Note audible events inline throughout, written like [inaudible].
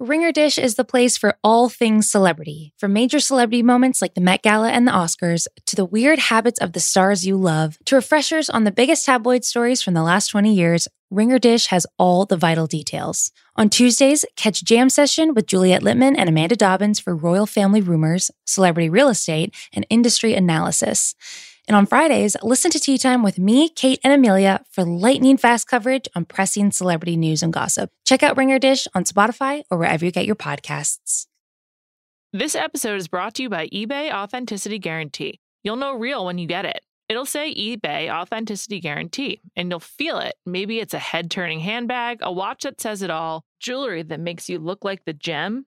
Ringer Dish is the place for all things celebrity, from major celebrity moments like the Met Gala and the Oscars, to the weird habits of the stars you love, to refreshers on the biggest tabloid stories from the last 20 years. Ringer Dish has all the vital details. On Tuesdays, catch Jam Session with Juliet Littman and Amanda Dobbins for royal family rumors, celebrity real estate, and industry analysis. And on Fridays, listen to Tea Time with me, Kate, and Amelia for lightning fast coverage on pressing celebrity news and gossip. Check out Ringer Dish on Spotify or wherever you get your podcasts. This episode is brought to you by eBay Authenticity Guarantee. You'll know real when you get it. It'll say eBay Authenticity Guarantee, and you'll feel it. Maybe it's a head turning handbag, a watch that says it all, jewelry that makes you look like the gem.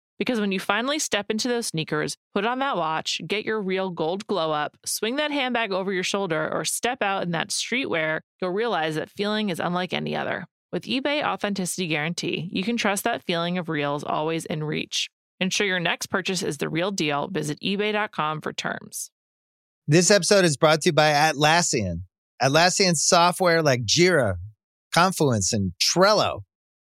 Because when you finally step into those sneakers, put on that watch, get your real gold glow up, swing that handbag over your shoulder, or step out in that streetwear, you'll realize that feeling is unlike any other. With eBay Authenticity Guarantee, you can trust that feeling of real is always in reach. Ensure your next purchase is the real deal. Visit eBay.com for terms. This episode is brought to you by Atlassian. Atlassian software like Jira, Confluence, and Trello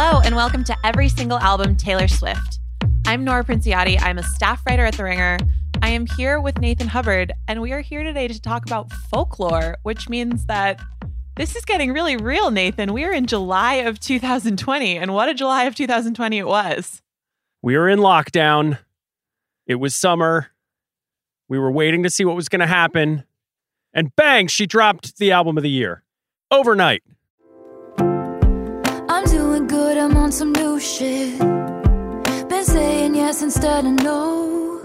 Hello, and welcome to Every Single Album Taylor Swift. I'm Nora Princiotti. I'm a staff writer at The Ringer. I am here with Nathan Hubbard, and we are here today to talk about folklore, which means that this is getting really real, Nathan. We are in July of 2020, and what a July of 2020 it was. We were in lockdown. It was summer. We were waiting to see what was going to happen. And bang, she dropped the album of the year overnight. Good, I'm on some new shit. Been saying yes instead of no.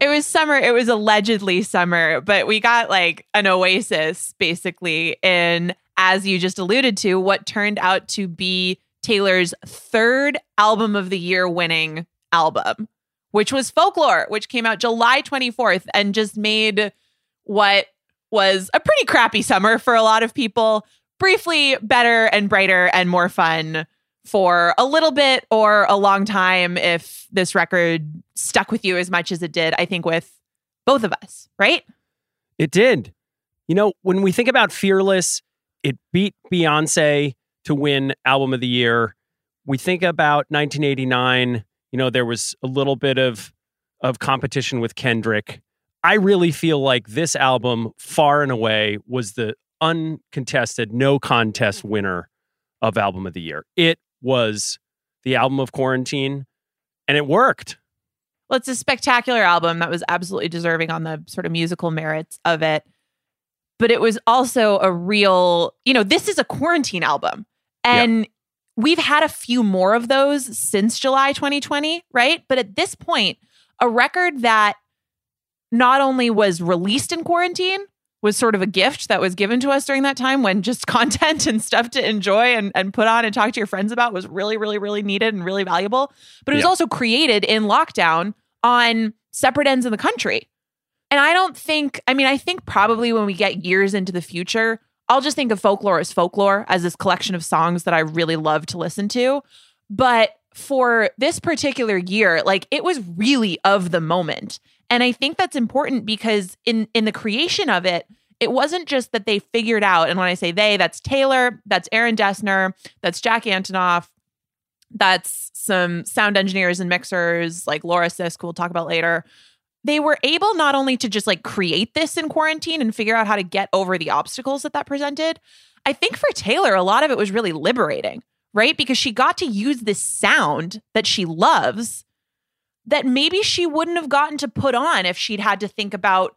It was summer. It was allegedly summer, but we got like an oasis basically in, as you just alluded to, what turned out to be Taylor's third album of the year winning album, which was Folklore, which came out July 24th and just made what was a pretty crappy summer for a lot of people briefly better and brighter and more fun for a little bit or a long time if this record stuck with you as much as it did, I think, with both of us, right? It did. You know, when we think about Fearless, it beat Beyonce to win Album of the Year. We think about 1989, you know, there was a little bit of of competition with Kendrick. I really feel like this album, far and away, was the uncontested, no contest mm-hmm. winner of Album of the Year. It was the album of quarantine, and it worked. Well, it's a spectacular album that was absolutely deserving on the sort of musical merits of it. But it was also a real, you know, this is a quarantine album. And yep. we've had a few more of those since July 2020, right? But at this point, a record that not only was released in quarantine, was sort of a gift that was given to us during that time when just [laughs] content and stuff to enjoy and, and put on and talk to your friends about was really, really, really needed and really valuable. But it was yeah. also created in lockdown on separate ends of the country. And I don't think, I mean, I think probably when we get years into the future, I'll just think of folklore as folklore, as this collection of songs that I really love to listen to. But for this particular year, like it was really of the moment. And I think that's important because in in the creation of it, it wasn't just that they figured out, and when I say they, that's Taylor, that's Aaron Dessner, that's Jack Antonoff, that's some sound engineers and mixers like Laura Sisk, we'll talk about later. They were able not only to just like create this in quarantine and figure out how to get over the obstacles that that presented. I think for Taylor, a lot of it was really liberating right? Because she got to use this sound that she loves that maybe she wouldn't have gotten to put on if she'd had to think about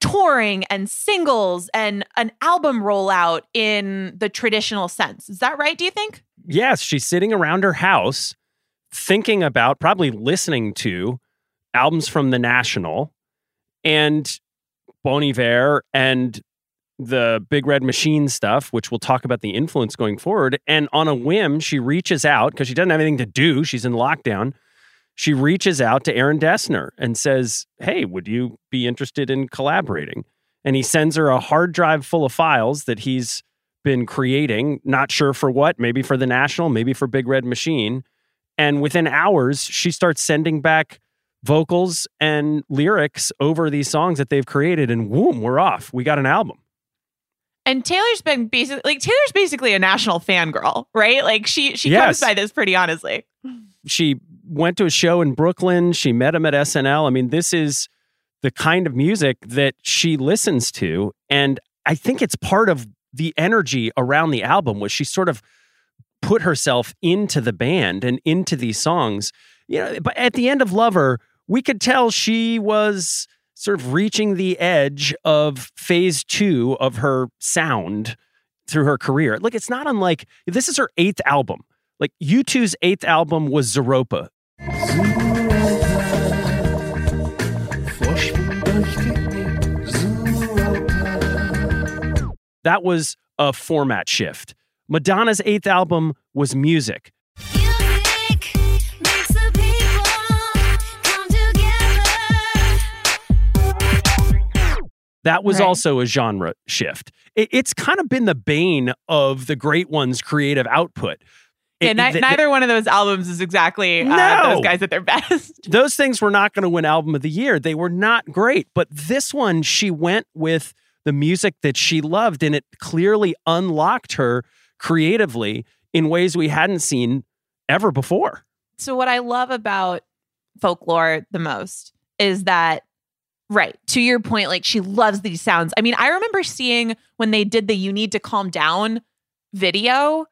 touring and singles and an album rollout in the traditional sense. Is that right, do you think? Yes, she's sitting around her house thinking about, probably listening to albums from the National and Bon Iver and the Big Red Machine stuff, which we'll talk about the influence going forward. And on a whim, she reaches out because she doesn't have anything to do. She's in lockdown. She reaches out to Aaron Dessner and says, Hey, would you be interested in collaborating? And he sends her a hard drive full of files that he's been creating, not sure for what, maybe for the National, maybe for Big Red Machine. And within hours, she starts sending back vocals and lyrics over these songs that they've created. And whoom, we're off. We got an album. And Taylor's been basically like Taylor's basically a national fangirl, right? Like she she Yes. comes by this pretty honestly. She went to a show in Brooklyn. She met him at SNL. I mean, this is the kind of music that she listens to. And I think it's part of the energy around the album was she sort of put herself into the band and into these songs. You know, but at the end of Lover, we could tell she was sort of reaching the edge of phase two of her sound through her career. Look, it's not unlike this is her eighth album. Like U2's eighth album was Zooropa. That was a format shift. Madonna's eighth album was music. Music That was Right. also a genre shift. It- it's kind of been the bane of the great one's creative output. Yeah, It- ni- th- neither one of those albums is exactly uh, those guys at their [laughs] best. those things were not going to win album of the year. They were not great, but this one she went with the music that she loved and it clearly unlocked her creatively in ways we hadn't seen ever before. So what I love about folklore the most is that right, to your point like she loves these sounds. I mean, I remember seeing when they did the you need to calm down video.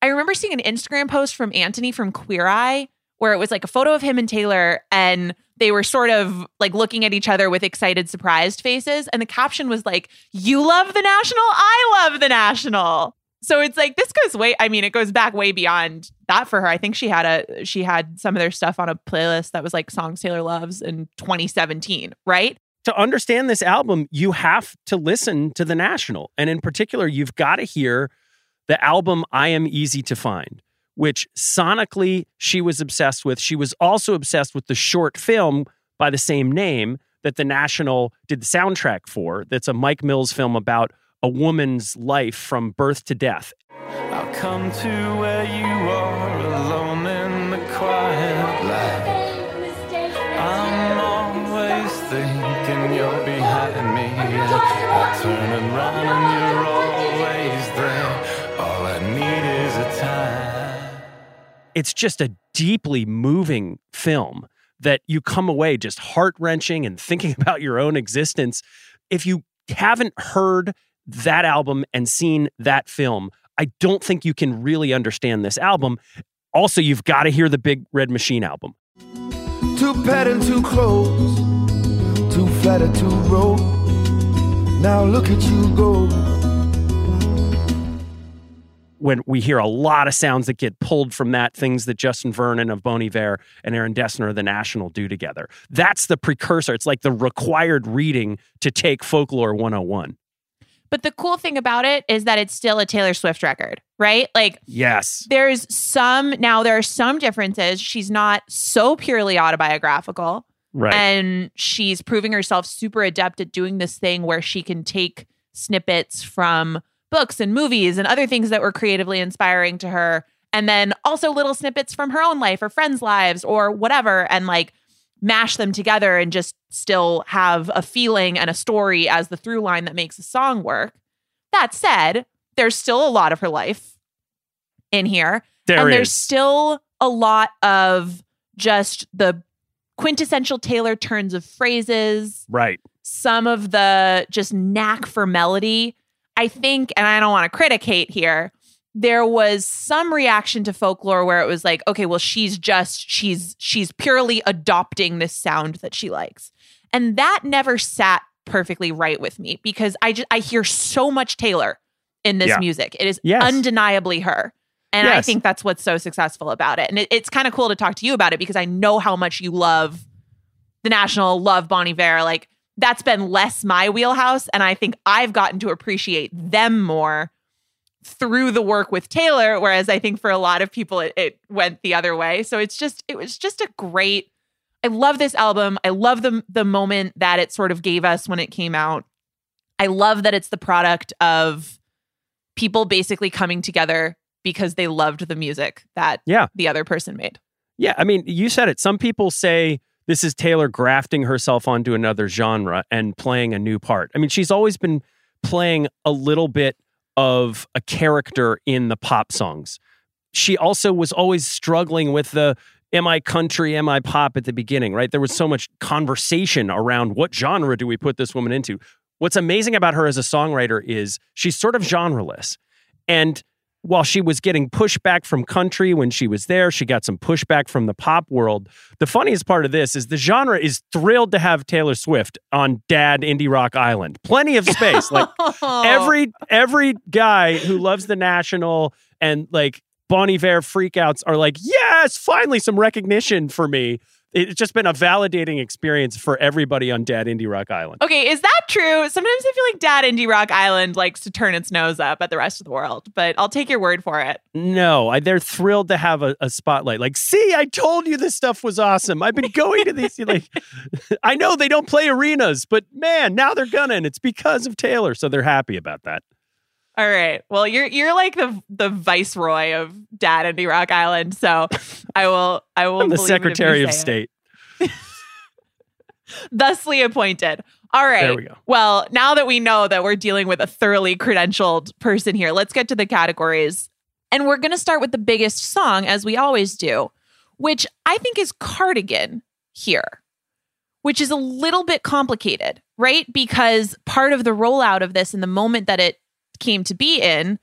I remember seeing an Instagram post from Anthony from Queer Eye where it was like a photo of him and Taylor and they were sort of like looking at each other with excited surprised faces and the caption was like you love the national I love the national so it's like this goes way I mean it goes back way beyond that for her I think she had a she had some of their stuff on a playlist that was like songs Taylor loves in 2017 right To understand this album, you have to listen to the National. And in particular, you've got to hear the album I Am Easy to Find, which sonically she was obsessed with. She was also obsessed with the short film by the same name that the National did the soundtrack for. That's a Mike Mills film about a woman's life from birth to death. I'll come to where you are alone in the quiet light. You're me. I turn and run and you're always there. All I need is a time. it's just a deeply moving film that you come away just heart wrenching and thinking [laughs] about your own existence. If you haven't heard that album and seen that film, I don't think you can really understand this album. Also, you've got to hear the Big Red Machine album. Too pet and too close, too flat and. Now look at you go. when we hear a lot of sounds that get pulled from that, things that Justin Vernon of Bon Iver and Aaron Dessner of The National do together. That's the precursor. It's like the required reading to take Folklore 101. but the cool thing about it is that it's still a Taylor Swift record right like Yes. there's some now there are some differences she's not so purely autobiographical Right. and she's proving herself super adept at doing this thing where she can take snippets from books and movies and other things that were creatively inspiring to her and then also little snippets from her own life or friends lives or whatever and like mash them together and just still have a feeling and a story as the through line that makes a song work that said there's still a lot of her life in here There and is. there's still a lot of just the quintessential Taylor turns of phrases, right. some of the just knack for melody. I think, and I don't want to criticate here, there was some reaction to folklore where it was like, okay, well, she's just she's she's purely adopting this sound that she likes. And that never sat perfectly right with me because I just I hear so much Taylor in this Yeah. music. It is Yes. undeniably her. And I think that's what's so successful about it. And it, it's kind of cool to talk to you about it because I know how much you love the National, love Bon Iver. Like that's been less my wheelhouse. And I think I've gotten to appreciate them more through the work with Taylor. Whereas I think for a lot of people, it, it went the other way. So it's just, it was just a great, I love this album. I love the, the moment that it sort of gave us when it came out. I love that it's the product of people basically coming together because they loved the music that Yeah. the other person made. Yeah, I mean, you said it. Some people say this is Taylor grafting herself onto another genre and playing a new part. I mean, she's always been playing a little bit of a character in the pop songs. She also was always struggling with the am I country, am I pop at the beginning, right? There was so much conversation around what genre do we put this woman into. What's amazing about her as a songwriter is she's sort of genreless. And while she was getting pushback from country when she was there, she got some pushback from the pop world. The funniest part of this is the genre is thrilled to have Taylor Swift on Dad Indie Rock Island. Plenty of space. Like [laughs] every every guy who loves the National and like Bon Iver freakouts are like, yes, finally some recognition for me. It's just been a validating experience for everybody on Dad Indie Rock Island. Okay, is that true? Sometimes I feel like Dad Indie Rock Island likes to turn its nose up at the rest of the world, but I'll take your word for it. No, I, they're thrilled to have a, a spotlight. Like, see, I told you this stuff was awesome. I've been going to these. Like, [laughs] [laughs] I know they don't play arenas, but man, now they're gonna, and it's because of Taylor, so they're happy about that. All right. Well, you're you're like the the viceroy of Dad Indie Rock Island, so [laughs] I will I will. I'm the believe it if you Secretary of. State. [laughs] thusly appointed. All right. There we go. Well, now that we know that we're dealing with a thoroughly credentialed person here, let's get to the categories. And we're going to start with the biggest song, as we always do, which I think is Cardigan here, which is a little bit complicated, right? Because part of the rollout of this and the moment that it came to be in,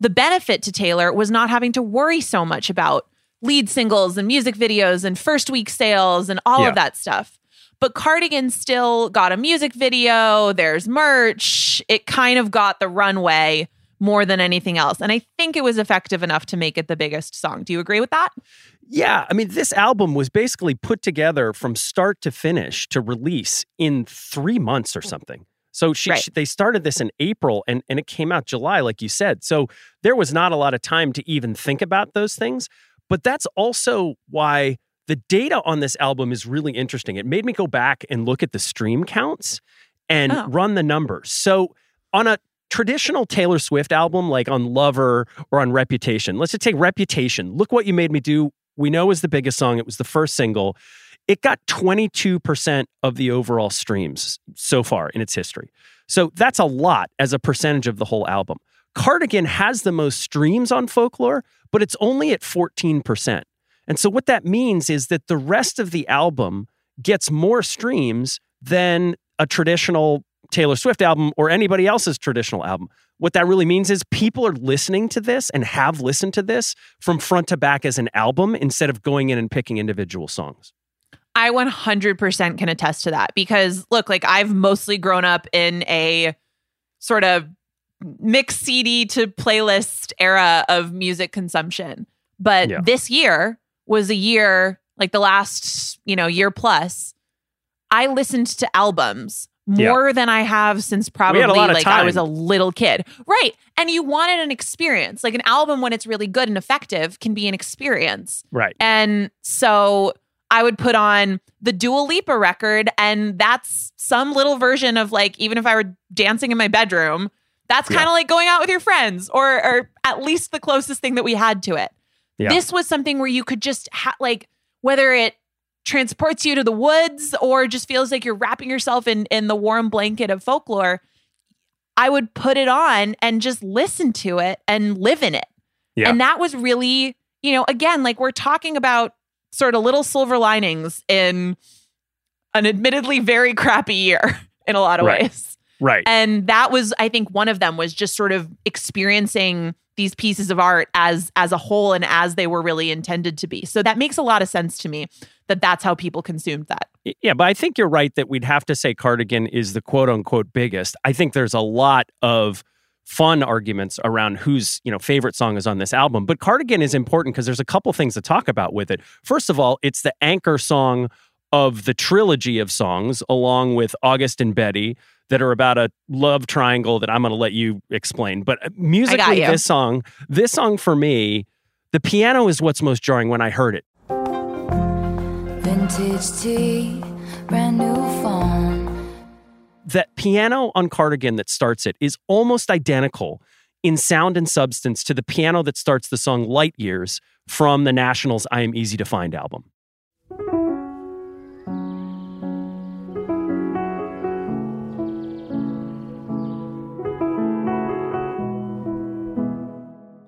the benefit to Taylor was not having to worry so much about lead singles and music videos and first week sales and all Yeah. of that stuff. But Cardigan still got a music video, there's merch. It kind of got the runway more than anything else. And I think it was effective enough to make it the biggest song. Do you agree with that? Yeah, I mean, this album was basically put together from start to finish to release in three months or oh. something. So she, Right. she- they started this in April and, and it came out July, like you said. So there was not a lot of time to even think about those things. But that's also why the data on this album is really interesting. It made me go back and look at the stream counts and Oh. run the numbers. So on a traditional Taylor Swift album, like on Lover or on Reputation, let's just take Reputation. Look what you made me do. We know is the biggest song. It was the first single. It got 22% of the overall streams so far in its history. So that's a lot as a percentage of the whole album. Cardigan has the most streams on folklore, but it's only at 14%. And so what that means is that the rest of the album gets more streams than a traditional Taylor Swift album or anybody else's traditional album. What that really means is people are listening to this and have listened to this from front to back as an album instead of going in and picking individual songs. I 100% can attest to that because look, like I've mostly grown up in a sort of mix CD to playlist era of music consumption. But Yeah. this year was a year, like the last, you know, year plus, I listened to albums Yeah. more than I have since probably had a lot of like I was a little kid. Right. And you wanted an experience. Like an album when it's really good and effective can be an experience. Right. And so I would put on the Dua Lipa record, and that's some little version of like, even if I were dancing in my bedroom, that's kind of like going out with your friends, or or at least the closest thing that we had to it. Yeah. This was something where you could just ha- like whether it transports you to the woods or just feels like you're wrapping yourself in in the warm blanket of folklore. I would put it on and just listen to it and live in it. Yeah. And that was really, you know, again, like we're talking about sort of little silver linings in an admittedly very crappy year [laughs] in a lot of Right. ways. Right. And that was, I think, one of them was just sort of experiencing these pieces of art as as a whole and as they were really intended to be. So that makes a lot of sense to me that that's how people consumed that. Yeah, but I think you're right that we'd have to say Cardigan is the quote unquote biggest. I think there's a lot of fun arguments around whose you know favorite song is on this album. But cardigan is important because there's a couple things to talk about with it. First of all it's the anchor song of the trilogy of songs along with august and betty that are about a love triangle that i'm going to let you explain. But uh, musically this song this song for me the piano is what's most jarring when i heard it. Vintage tea, brand new phone. That piano on Cardigan that starts it is almost identical in sound and substance to the piano that starts the song Light Years from the Nationals' I Am Easy to Find album.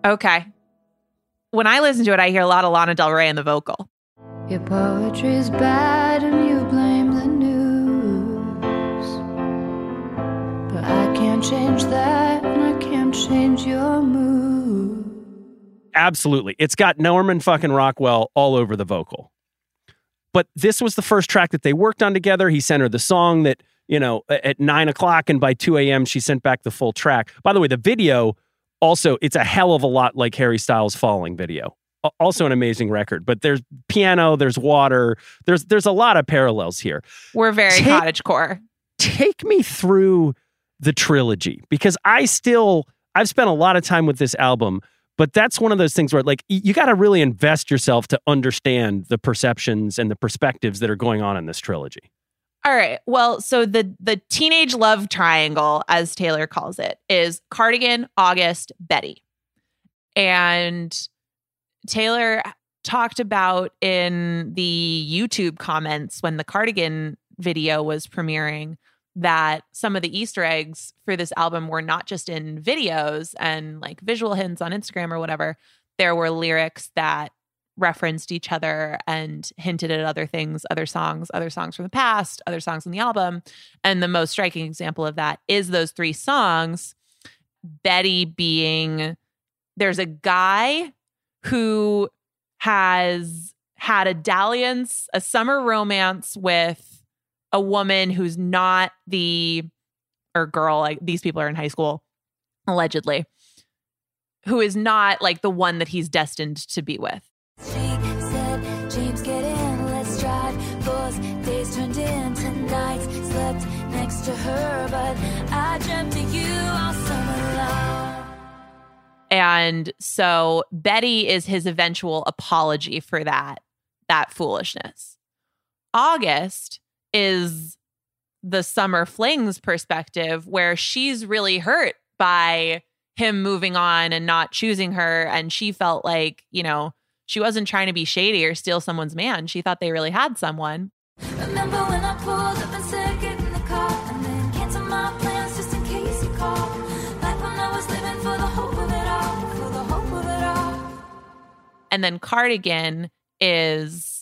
Okay. When I listen to it, I hear a lot of Lana Del Rey in the vocal. Your poetry's bad But I can't change that and I can't change your mood. Absolutely. It's got Norman fucking Rockwell all over the vocal. But this was the first track that they worked on together. He sent her the song that, you know, at nine o'clock and by 2 a.m. she sent back the full track. By the way, the video also, it's a hell of a lot like Harry Styles' Falling video. Also an amazing record, but there's piano, there's water, there's there's a lot of parallels here. We're very Take- cottage core. take me through the trilogy because I still I've spent a lot of time with this album, but that's one of those things where like you got to really invest yourself to understand the perceptions and the perspectives that are going on in this trilogy. All right. Well, so the the teenage love triangle, as Taylor calls it, is Cardigan, August, Betty. And Taylor talked about in the YouTube comments when the Cardigan video was premiering that some of the Easter eggs for this album were not just in videos and like visual hints on Instagram or whatever. There were lyrics that referenced each other and hinted at other things, other songs, other songs from the past, other songs on the album. And the most striking example of that is those three songs. Betty being there's a guy who has had a dalliance, a summer romance with a woman who's not the or girl, like these people are in high school, allegedly, who is not like the one that he's destined to be with. She said, James, get in, let's drive. Those days turned into nights. Slept next to her, but I dreamt of you all summer long. And so Betty is his eventual apology for that that foolishness. August is the summer flings perspective where she's really hurt by him moving on and not choosing her and she felt like, you know, she wasn't trying to be shady or steal someone's man. She thought they really had someone. Remember when I pulled up and said, get in the car, and then cancel my plans just in case you call. Like when I was living for the hope of it all, for the hope of it all. And then Cardigan is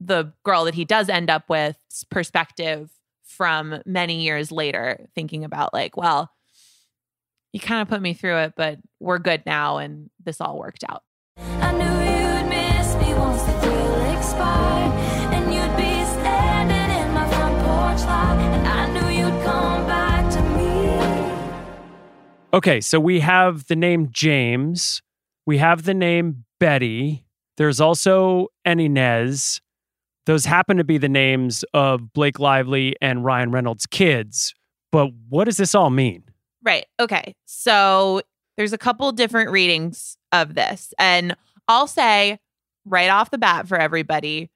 the girl that he does end up with perspective from many years later, thinking about like, well, you kind of put me through it, but we're good now and this all worked out. I knew you'd miss me once the thrill expired, and you'd be standing in my front porch lot, and I knew you'd come back to me. Okay, so we have the name James, we have the name Betty. There's also Inez. Those happen to be the names of Blake Lively and Ryan Reynolds' kids. But what does this all mean? Right. Okay. So there's a couple different readings of this. And I'll say right off the bat for everybody,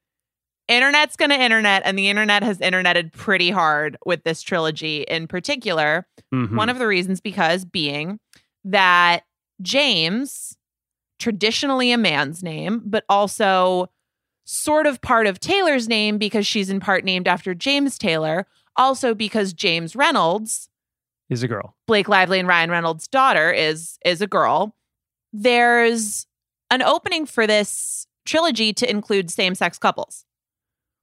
internet's going to internet, and the internet has interneted pretty hard with this trilogy in particular. Mhm. One of the reasons because being that James, traditionally a man's name, but also sort of part of Taylor's name because she's in part named after James Taylor, also because James Reynolds, is a girl. Blake Lively and Ryan Reynolds' daughter is is a girl. There's an opening for this trilogy to include same-sex couples,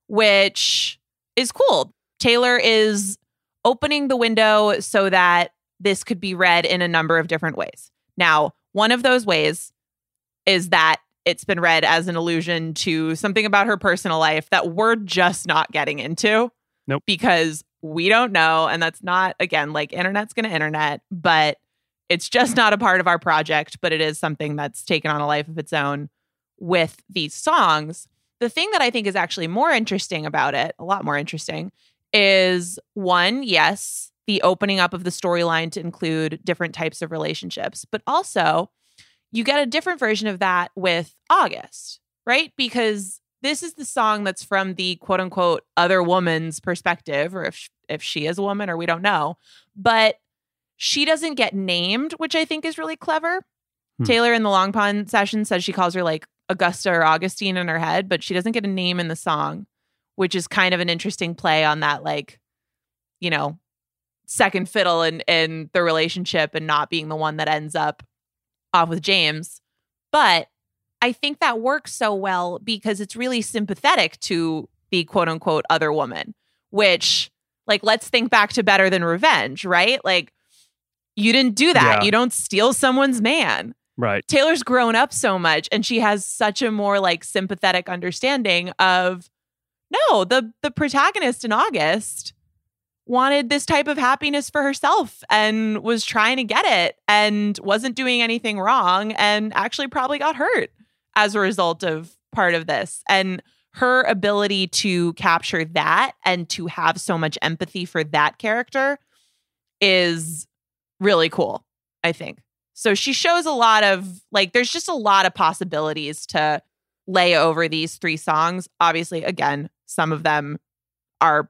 which is cool. Taylor is opening the window so that this could be read in a number of different ways. Now, one of those ways is that it's been read as an allusion to something about her personal life that we're just not getting into. Nope. Because we don't know. And that's not, again, like internet's going to internet, but it's just not a part of our project, but it is something that's taken on a life of its own with these songs. The thing that I think is actually more interesting about it, a lot more interesting, is one, yes, the opening up of the storyline to include different types of relationships, but also you get a different version of that with August, right? Because this is the song that's from the quote unquote other woman's perspective, or if if she is a woman, or we don't know, but she doesn't get named, which I think is really clever. Hmm. Taylor in the Long Pond session says she calls her like Augusta or Augustine in her head, but she doesn't get a name in the song, which is kind of an interesting play on that, like, you know, second fiddle in in the relationship and not being the one that ends up off with James. But I think that works so well because it's really sympathetic to the quote unquote other woman, which, like, let's think back to Better Than Revenge, right? Like, you didn't do that. Yeah. You don't steal someone's man. Right. Taylor's grown up so much and she has such a more like sympathetic understanding of no, the the protagonist in August wanted this type of happiness for herself and was trying to get it and wasn't doing anything wrong and actually probably got hurt as a result of part of this. And her ability to capture that and to have so much empathy for that character is really cool, I think. So she shows a lot of like there's just a lot of possibilities to lay over these three songs. Obviously, again, some of them are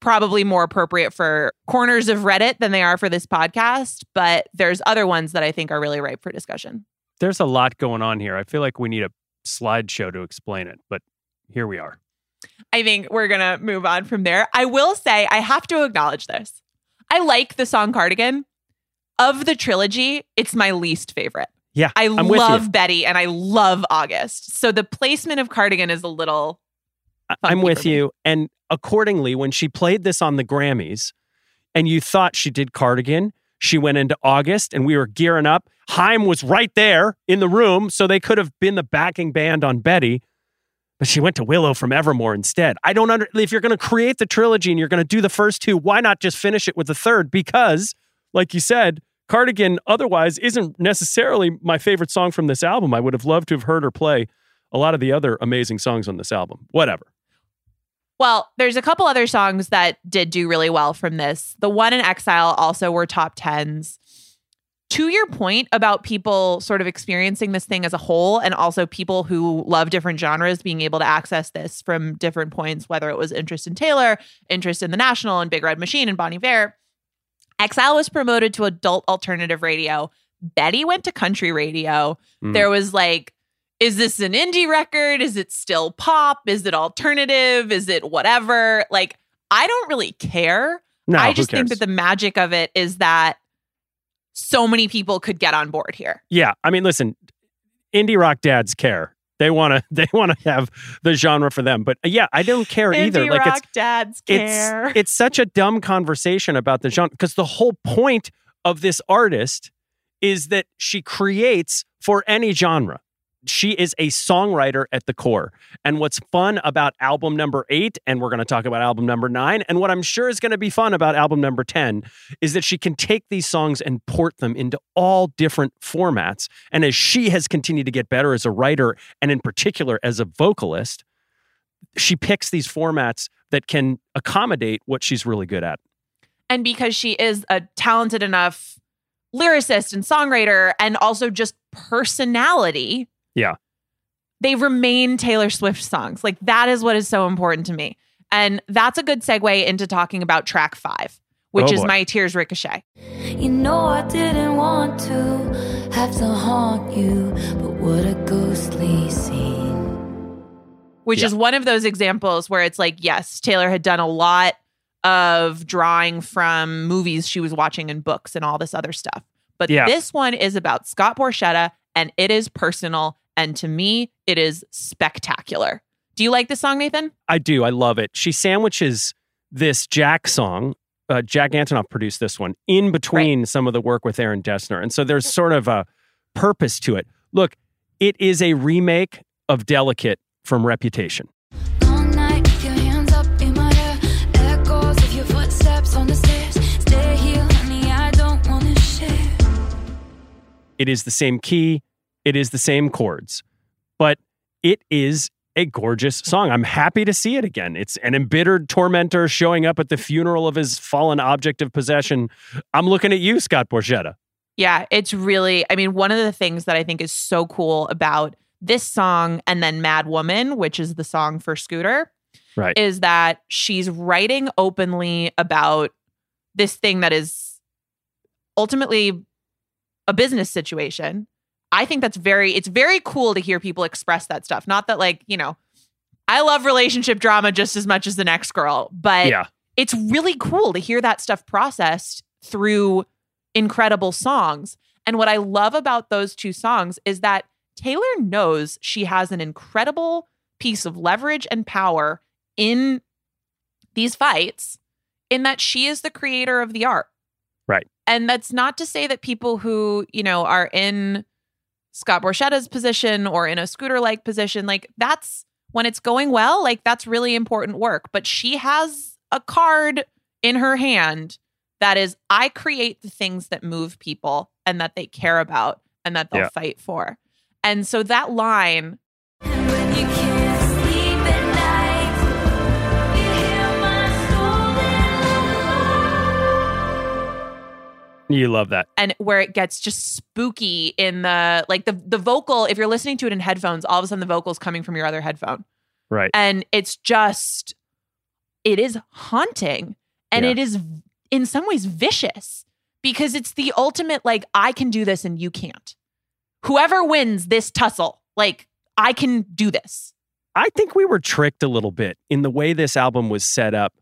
probably more appropriate for corners of Reddit than they are for this podcast, but there's other ones that I think are really ripe for discussion. There's a lot going on here. I feel like we need a slideshow to explain it, but here we are. I think we're going to move on from there. I will say, I have to acknowledge this. I like the song Cardigan. Of the trilogy, it's my least favorite. Yeah. I I'm with you. love Betty and I love August. So the placement of Cardigan is a little. I'm with you. And accordingly, when she played this on the Grammys and you thought she did Cardigan, she went into August and we were gearing up. Haim was right there in the room, so they could have been the backing band on Betty. But she went to Willow from Evermore instead. I don't under if you're going to create the trilogy and you're going to do the first two, why not just finish it with the third? Because, like you said, Cardigan otherwise isn't necessarily my favorite song from this album. I would have loved to have heard her play a lot of the other amazing songs on this album. Whatever. Well, there's a couple other songs that did do really well from this. The one in Exile also were top tens. To your point about people sort of experiencing this thing as a whole, and also people who love different genres being able to access this from different points, whether it was interest in Taylor, interest in the National and Big Red Machine and Bon Iver. Exile was promoted to adult alternative radio. Betty went to country radio. Mm. There was like, is this an indie record? Is it still pop? Is it alternative? Is it whatever? Like, I don't really care. No, I just think that the magic of it is that so many people could get on board here. Yeah, I mean, listen, indie rock dads care. They want to. [laughs] They want to have the genre for them. But yeah, I don't care either. Indie Like rock it's dads care. it's it's such a dumb conversation about the genre because the whole point of this artist is that she creates for any genre. She is a songwriter at the core. And what's fun about album number eight, and we're going to talk about album number nine, and what I'm sure is going to be fun about album number 10 is that she can take these songs and port them into all different formats. And as she has continued to get better as a writer, and in particular as a vocalist, she picks these formats that can accommodate what she's really good at. and because she is a talented enough lyricist and songwriter and also just personality Yeah. they remain taylor swift songs like that is what is so important to me and that's a good segue into talking about track five which Oh, is my tears ricochet You know I didn't want to have to haunt you, but what a ghostly scene. which Yeah. is one of those examples where it's like yes taylor had done a lot of drawing from movies she was watching and books and all this other stuff but Yeah. this one is about scott borchetta and it is personal and to me it is spectacular do you like this song nathan I do. I love it. She sandwiches this Jack song uh, Jack Antonoff produced this one in between some of the work with Aaron Dessner. And so there's sort of a purpose to it. Look, it is a remake of Delicate from Reputation. All night, your hands up in my hair. Echoes of your footsteps on the stairs. Stay here, honey, I don't wanna share. It is the same key, it is the same chords, but it is a gorgeous song. I'm happy to see it again. It's an embittered tormentor showing up at the funeral of his fallen object of possession. I'm looking at you, Scott Borchetta. Yeah, it's really, I mean, one of the things that I think is so cool about this song and then Mad Woman, which is the song for Scooter, Right. is that she's writing openly about this thing that is ultimately a business situation. I think that's very, it's very cool to hear people express that stuff. Not that, like, you know, I love relationship drama just as much as the next girl, but yeah. it's really cool to hear that stuff processed through incredible songs. And what I love about those two songs is that Taylor knows she has an incredible piece of leverage and power in these fights, in that she is the creator of the art. Right. And that's not to say that people who, you know, are in Scott Borchetta's position or in a scooter like position, like that's when it's going well, like that's really important work. But she has a card in her hand that is I create the things that move people and that they care about and that they'll Yeah. fight for. And so that line, You love that. and where it gets just spooky in the like the the vocal, if you're listening to it in headphones, all of a sudden the vocal's coming from your other headphone. Right. and it's just it is haunting and Yeah. it is in some ways vicious because it's the ultimate like i can do this and you can't whoever wins this tussle like i can do this I think we were tricked a little bit in the way this album was set up.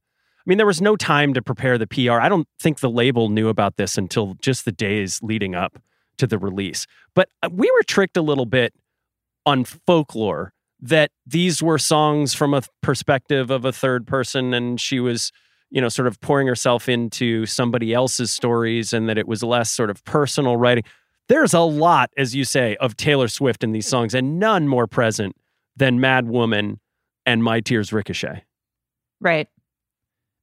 I mean, there was no time to prepare the PR. I don't think the label knew about this until just the days leading up to the release. But uh, we were tricked a little bit on folklore that these were songs from a perspective of a third person and she was, you know, sort of pouring herself into somebody else's stories and that it was less sort of personal writing. There's a lot, as you say, of Taylor Swift in these songs and none more present than Mad Woman and My Tears Ricochet. right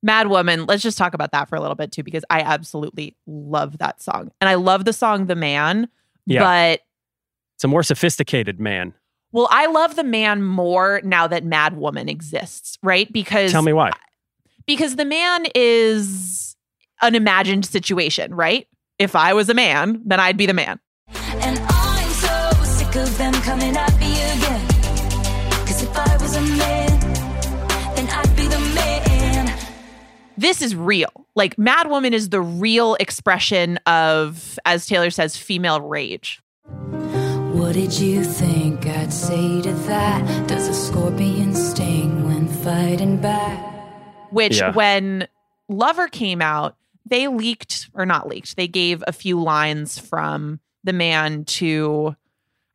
mad woman let's just talk about that for a little bit too because i absolutely love that song and i love the song the man Yeah. but It's a more sophisticated man. well i love the man more now that mad woman exists right because Tell me why. because the man is an imagined situation, right? If I was a man, then I'd be the man. This is real. Like Mad Woman is the real expression of, as Taylor says, female rage. What did you think I'd say to that? Does a scorpion sting when fighting back? Which, Yeah. when Lover came out, they leaked, or not leaked, they gave a few lines from the man to,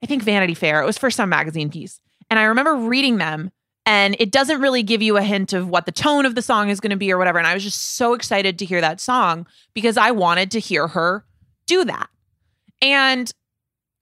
I think, Vanity Fair. It was for some magazine piece. And I remember reading them, and it doesn't really give you a hint of what the tone of the song is going to be or whatever. And I was just so excited to hear that song because I wanted to hear her do that. And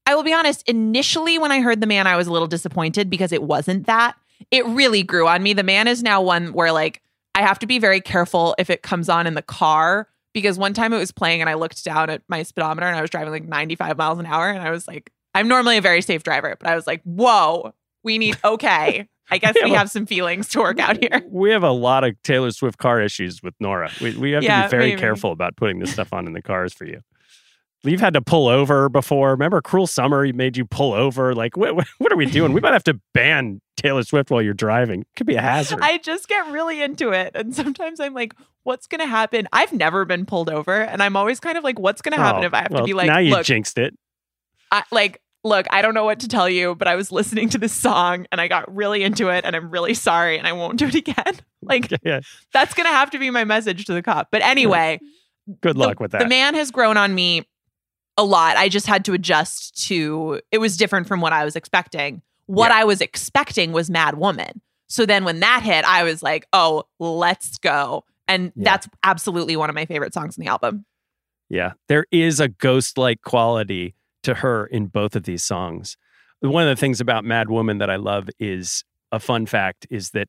I will be honest, initially when I heard The Man, I was a little disappointed because it wasn't that. It really grew on me. The Man is now one where like I have to be very careful if it comes on in the car because one time it was playing and I looked down at my speedometer and I was driving like 95 miles an hour and I was like, I'm normally a very safe driver, but I was like, whoa, we need okay. I guess we Yeah. have some feelings to work out here. [laughs] We have a lot of Taylor Swift car issues with Nora. We, we have to be very maybe. careful about putting this stuff on in the cars for you. You've had to pull over before. Remember Cruel Summer? He made you pull over. Like, what, what, are we doing? We might have to ban Taylor Swift while you're driving. It Could be a hazard. I just get really into it. And sometimes I'm like, what's going to happen? I've never been pulled over. And I'm always kind of like, what's going to happen Oh, if I have well, to be like, now you jinxed it. I, like, look, I don't know what to tell you, but I was listening to this song and I got really into it and I'm really sorry and I won't do it [laughs] again. Like, Yeah. that's going to have to be my message to the cop. But anyway, Good the- luck with that. The man has grown on me a lot. I just had to adjust to it was different from what I was expecting. What Yeah. I was expecting was Mad Woman. So then when that hit, I was like, "Oh, let's go." And Yeah. that's absolutely one of my favorite songs in the album. Yeah, there is a ghost like quality to her in both of these songs. One of the things about Mad Woman that I love is a fun fact is that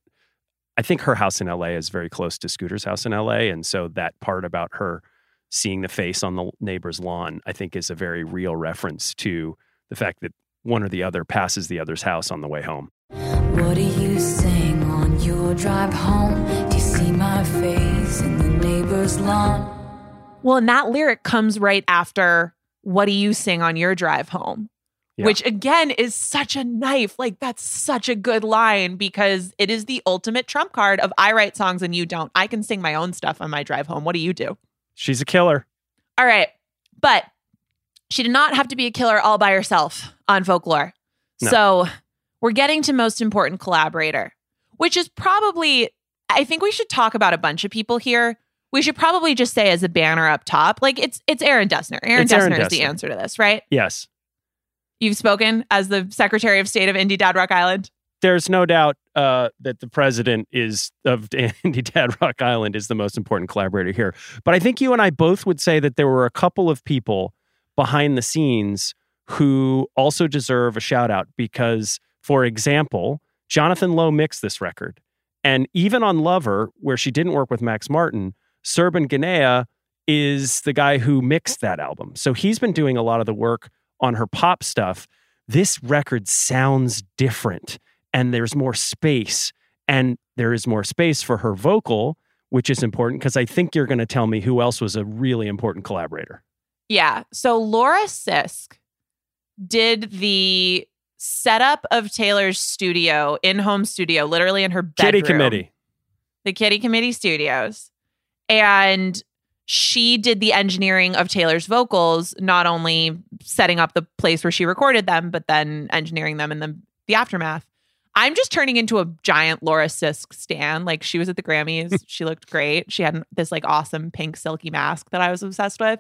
I think her house in LA is very close to Scooter's house in LA. And so that part about her seeing the face on the neighbor's lawn, I think is a very real reference to the fact that one or the other passes the other's house on the way home. What do you sing on your drive home? Do you see my face in the neighbor's lawn? Well, and that lyric comes right after What Do You Sing on Your Drive Home? Yeah. Which again is such a knife. Like, that's such a good line because it is the ultimate trump card of I write songs and you don't. I can sing my own stuff on my drive home. What do you do? She's a killer. All right. But she did not have to be a killer all by herself on folklore. No. So we're getting to most important collaborator, which is probably, I think we should talk about a bunch of people here. We should probably just say as a banner up top, like it's it's Aaron Dessner. Aaron Dessner Aaron is the answer to this, right? Yes. You've spoken as the Secretary of State of Indie Dad Rock Island. there's no doubt uh, that the president is of [laughs] Indie Dad Rock Island is the most important collaborator here. But I think you and I both would say that there were a couple of people behind the scenes who also deserve a shout out because, for example, Jonathan Low mixed this record. And even on Lover, where she didn't work with Max Martin, Serban Ghenea is the guy who mixed that album. So he's been doing a lot of the work on her pop stuff. This record sounds different and there's more space and there is more space for her vocal which is important because i think you're going to tell me who else was a really important collaborator Yeah. So Laura Sisk did the setup of Taylor's studio, in home studio, literally in her bedroom. kitty committee the Kitty Committee Studios. And she did the engineering of Taylor's vocals, not only setting up the place where she recorded them, but then engineering them in the, the aftermath. I'm just turning into a giant Laura Sisk stan. Like she was at the Grammys. [laughs] she looked great. She had this like awesome pink silky mask that I was obsessed with.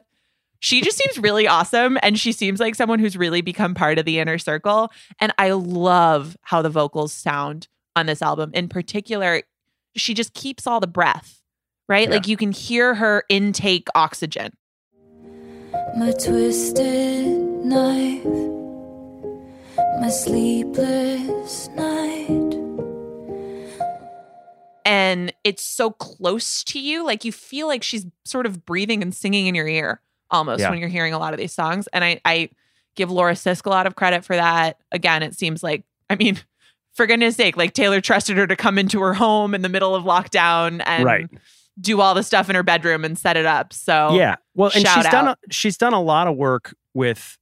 She just seems really awesome. And she seems like someone who's really become part of the inner circle. And I love how the vocals sound on this album. In particular, she just keeps all the breath, right? Yeah. Like you can hear her intake oxygen. My twisted knife, my sleepless night. And it's so close to you. Like you feel like she's sort of breathing and singing in your ear almost Yeah. when you're hearing a lot of these songs. And I, I give Laura Sisk a lot of credit for that. Again, it seems like, I mean, [laughs] for goodness sake, like Taylor trusted her to come into her home in the middle of lockdown and right do all the stuff in her bedroom and set it up. So yeah. Well and she's done a, she's done a lot of work with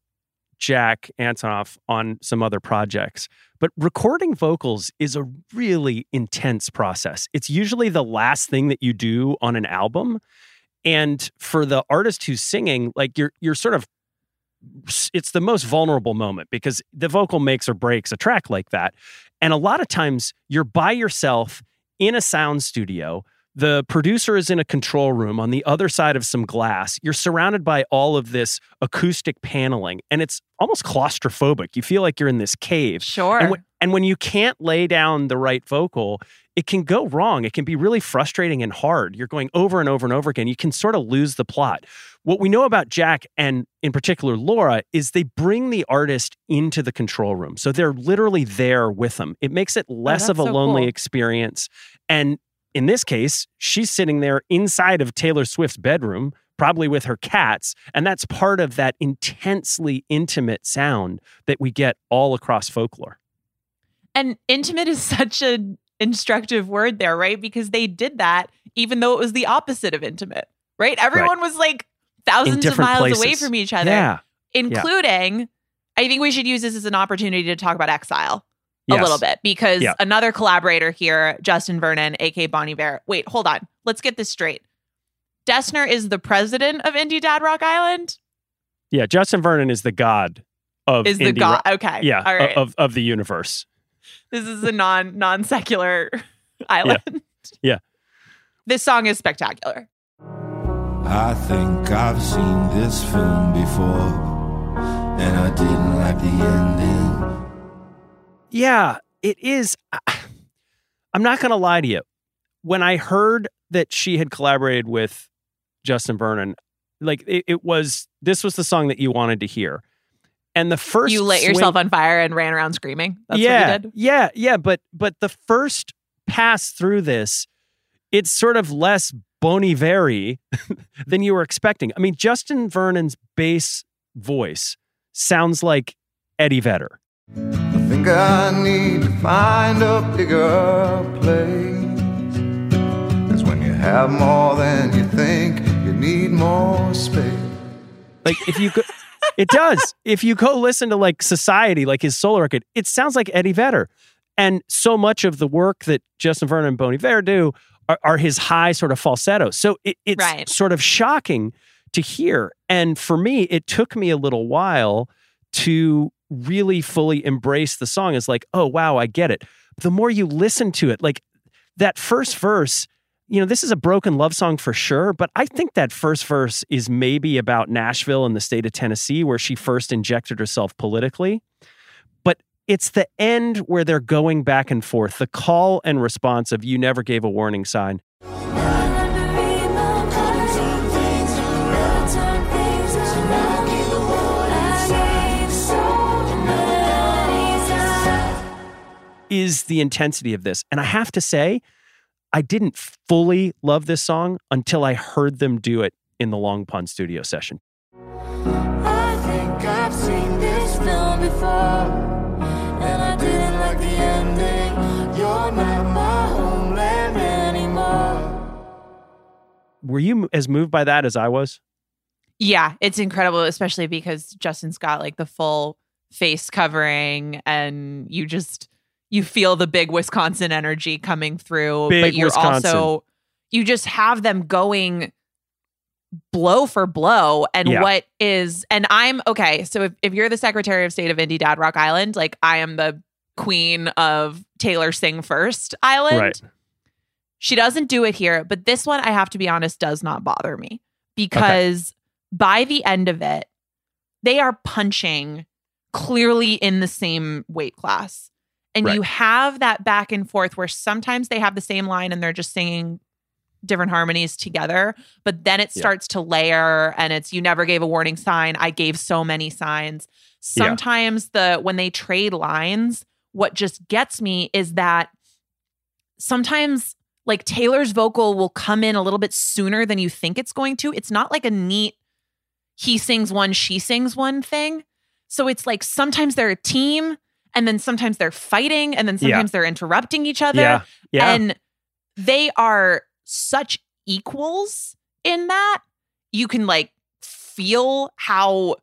jack antonoff on some other projects but recording vocals is a really intense process. It's usually the last thing that you do on an album. And for the artist who's singing like you're you're sort of it's the most vulnerable moment because the vocal makes or breaks a track like that. And a lot of times you're by yourself in a sound studio the producer is in a control room on the other side of some glass. You're surrounded by all of this acoustic paneling, and it's almost claustrophobic. You feel like you're in this cave. sure. And when, and when you can't lay down the right vocal, it can go wrong. It can be really frustrating and hard. You're going over and over and over again. You can sort of lose the plot. What we know about Jack and in particular Laura is they bring the artist into the control room. So they're literally there with them. It makes it oh, less of a Oh, so lonely cool. experience. And in this case, she's sitting there inside of Taylor Swift's bedroom, probably with her cats. And that's part of that intensely intimate sound that we get all across folklore. And intimate is [laughs] such an instructive word there, right? Because they did that even though it was the opposite of intimate, right? Everyone was like thousands of miles away from each other, Yeah. including, I think we should use this as an opportunity to talk about exile a little bit because Yeah. another collaborator here, Justin Vernon, aka Bon Iver. Wait, hold on. Let's get this straight. Dessner is the president of Indie Dad Rock Island. Yeah. Justin Vernon is the god of Is the indie god? rock- Okay. Yeah. All right. Of, of the universe. This is a non non secular [laughs] island. Yeah. This song is spectacular. I think I've seen this film before, and I didn't like the ending. Yeah, it is. I'm not going to lie to you. When I heard that she had collaborated with Justin Vernon, like it, it was this was the song that you wanted to hear. And the first you lit swing- yourself on fire and ran around screaming. That's yeah, what you did. Yeah, yeah, but but the first pass through this, it's sort of less bony very [laughs] than you were expecting. I mean, Justin Vernon's bass voice sounds like Eddie Vedder. I think I need to find a bigger place. Cause when you have more than you think, you need more space. Like if you go, it does. If you go listen to like Society, like his solo record, it sounds like Eddie Vedder. And so much of the work that Justin Vernon and Bon Iver do are, are his high sort of falsetto. So it, it's Right. sort of shocking to hear. And for me, it took me a little while to really fully embrace the song is like, oh wow, I get it. The more you listen to it, like that first verse, you know, this is a broken love song for sure, but I think that first verse is maybe about Nashville and the state of Tennessee where she first injected herself politically. But it's the end where they're going back and forth, the call and response of you never gave a warning sign. Is the intensity of this. And I have to say, I didn't fully love this song until I heard them do it in the Long Pond studio session. I think I've seen this film before, and I didn't like the ending. You're not my homeland anymore. Were you as moved by that as I was? Yeah, it's incredible, especially because Justin's got like the full face covering and you just you feel the big Wisconsin energy coming through. Big but you're Wisconsin. also you just have them going blow for blow and Yeah. what is and I'm okay. So if, if you're the Secretary of State of Indie Dad Rock Island, like I am the queen of Taylor Sing First Island. Right. She doesn't do it here, but this one, I have to be honest, does not bother me because by the end of it, they are punching clearly in the same weight class. And Right. you have that back and forth where sometimes they have the same line and they're just singing different harmonies together, but then it Yeah. starts to layer and it's you never gave a warning sign. I gave so many signs. Yeah. Sometimes the when they trade lines, what just gets me is that sometimes like Taylor's vocal will come in a little bit sooner than you think it's going to. It's not like a neat he sings one, she sings one thing. So it's like sometimes they're a team and then sometimes they're fighting and then Yeah. sometimes they're interrupting each other. Yeah. Yeah. And they are such equals in that. You can like feel how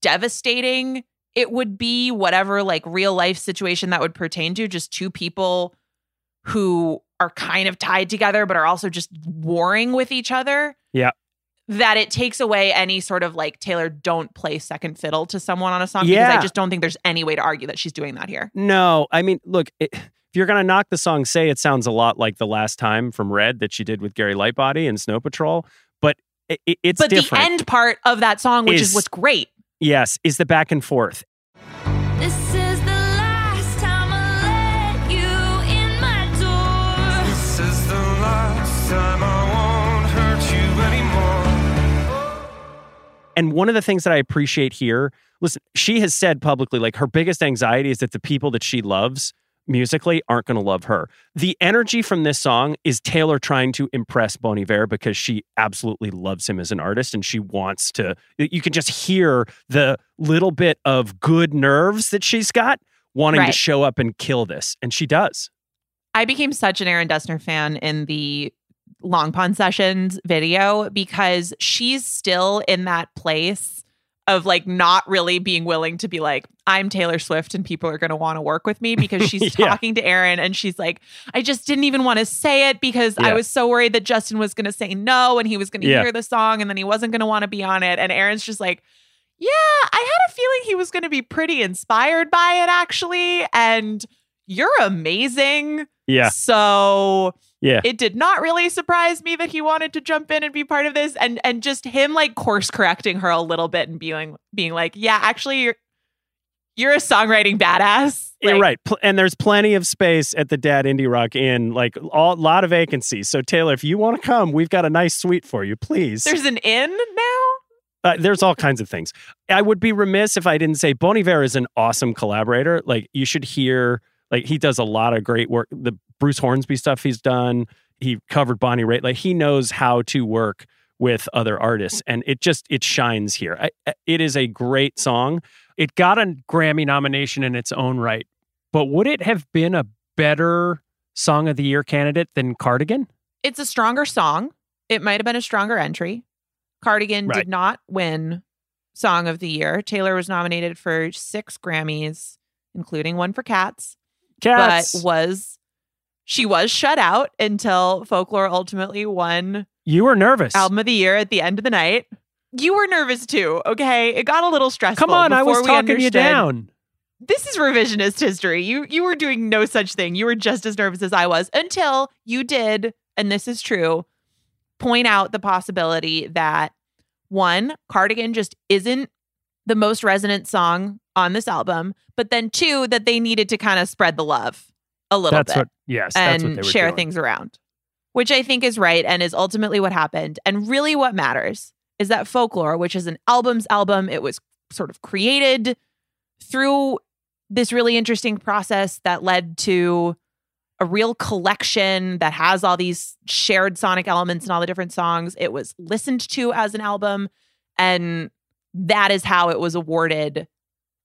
devastating it would be, whatever like real life situation that would pertain to, just two people who are kind of tied together, but are also just warring with each other. Yeah. That it takes away any sort of like Taylor, don't play second fiddle to someone on a song because Yeah. I just don't think there's any way to argue that she's doing that here. No, I mean, look, it, if you're going to knock the song, say it sounds a lot like the last time from Red that she did with Gary Lightbody and Snow Patrol, but it, it- it's but different. the end part of that song, which is, Is- what's great. yes, is the back and forth. And one of the things that I appreciate here, listen, she has said publicly, like her biggest anxiety is that the people that she loves musically aren't going to love her. The energy from this song is Taylor trying to impress Bon Iver because she absolutely loves him as an artist and she wants to. You can just hear the little bit of good nerves that she's got wanting to show up and kill this. And she does. I became such an Aaron Dessner fan in the Long Pond Sessions video because she's still in that place of like not really being willing to be like, I'm Taylor Swift and people are going to want to work with me because [laughs] she's Yeah. talking to Aaron and she's like, I just didn't even want to say it because I was so worried that Justin was going to say no and he was going to Yeah. hear the song and then he wasn't going to want to be on it. And Aaron's just like, yeah, I had a feeling he was going to be pretty inspired by it actually. And you're amazing. Yeah. So Yeah. it did not really surprise me that he wanted to jump in and be part of this and and just him like course correcting her a little bit and being being like, yeah, actually you're You're a songwriting badass. Yeah, Like, right. Pl- and there's plenty of space at the Dad Indie Rock Inn, like a lot of vacancies. So, Taylor, if you want to come, we've got a nice suite for you, please. There's an inn now. Uh, there's all kinds of things. I would be remiss if I didn't say Bon Iver is an awesome collaborator. Like, you should hear, like, he does a lot of great work. The Bruce Hornsby stuff he's done, he covered Bonnie Raitt. Like, he knows how to work with other artists, and it just it shines here. I, it is a great song. It got a Grammy nomination in its own right, but would it have been a better Song of the Year candidate than Cardigan? It's a stronger song. It might have been a stronger entry. Cardigan Right. did not win Song of the Year. Taylor was nominated for six Grammys, including one for Cats, Cats. but was she was shut out until Folklore ultimately won You were nervous. Album of the Year at the end of the night. You were nervous too, okay? It got a little stressful. Come on, I was talking you down. This is revisionist history. You you were doing no such thing. You were just as nervous as I was until you did, and this is true, point out the possibility that one, Cardigan just isn't the most resonant song on this album, but then two, that they needed to kind of spread the love a little That's bit what. Yes, that's what and they were share doing. things around, which I think is right and is ultimately what happened. And really, what matters is that Folklore, which is an album's album, it was sort of created through this really interesting process that led to a real collection that has all these shared sonic elements and all the different songs. It was listened to as an album, and that is how it was awarded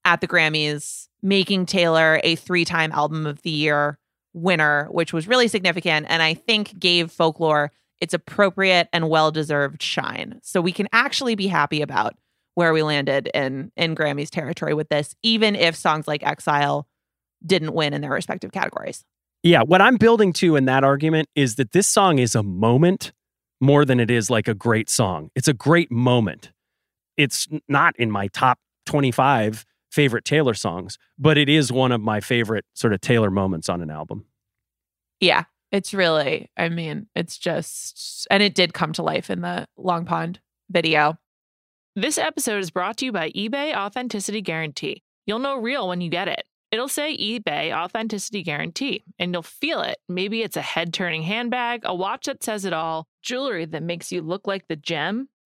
at the Grammys, making Taylor a three time album of the year winner, which was really significant. And I think gave folklore its appropriate and well deserved shine. So we can actually be happy about where we landed in in Grammys territory with this, even if songs like Exile didn't win in their respective categories. Yeah, what I'm building to in that argument is that this song is a moment more than it is like a great song. It's a great moment. It's not in my top 25 favorite Taylor songs, but it is one of my favorite sort of Taylor moments on an album. Yeah, it's really, I mean, it's just, and it did come to life in the Long Pond video. This episode is brought to you by eBay Authenticity Guarantee. You'll know real when you get it. It'll say eBay Authenticity Guarantee, and you'll feel it. Maybe it's a head turning handbag, a watch that says it all, jewelry that makes you look like the gem.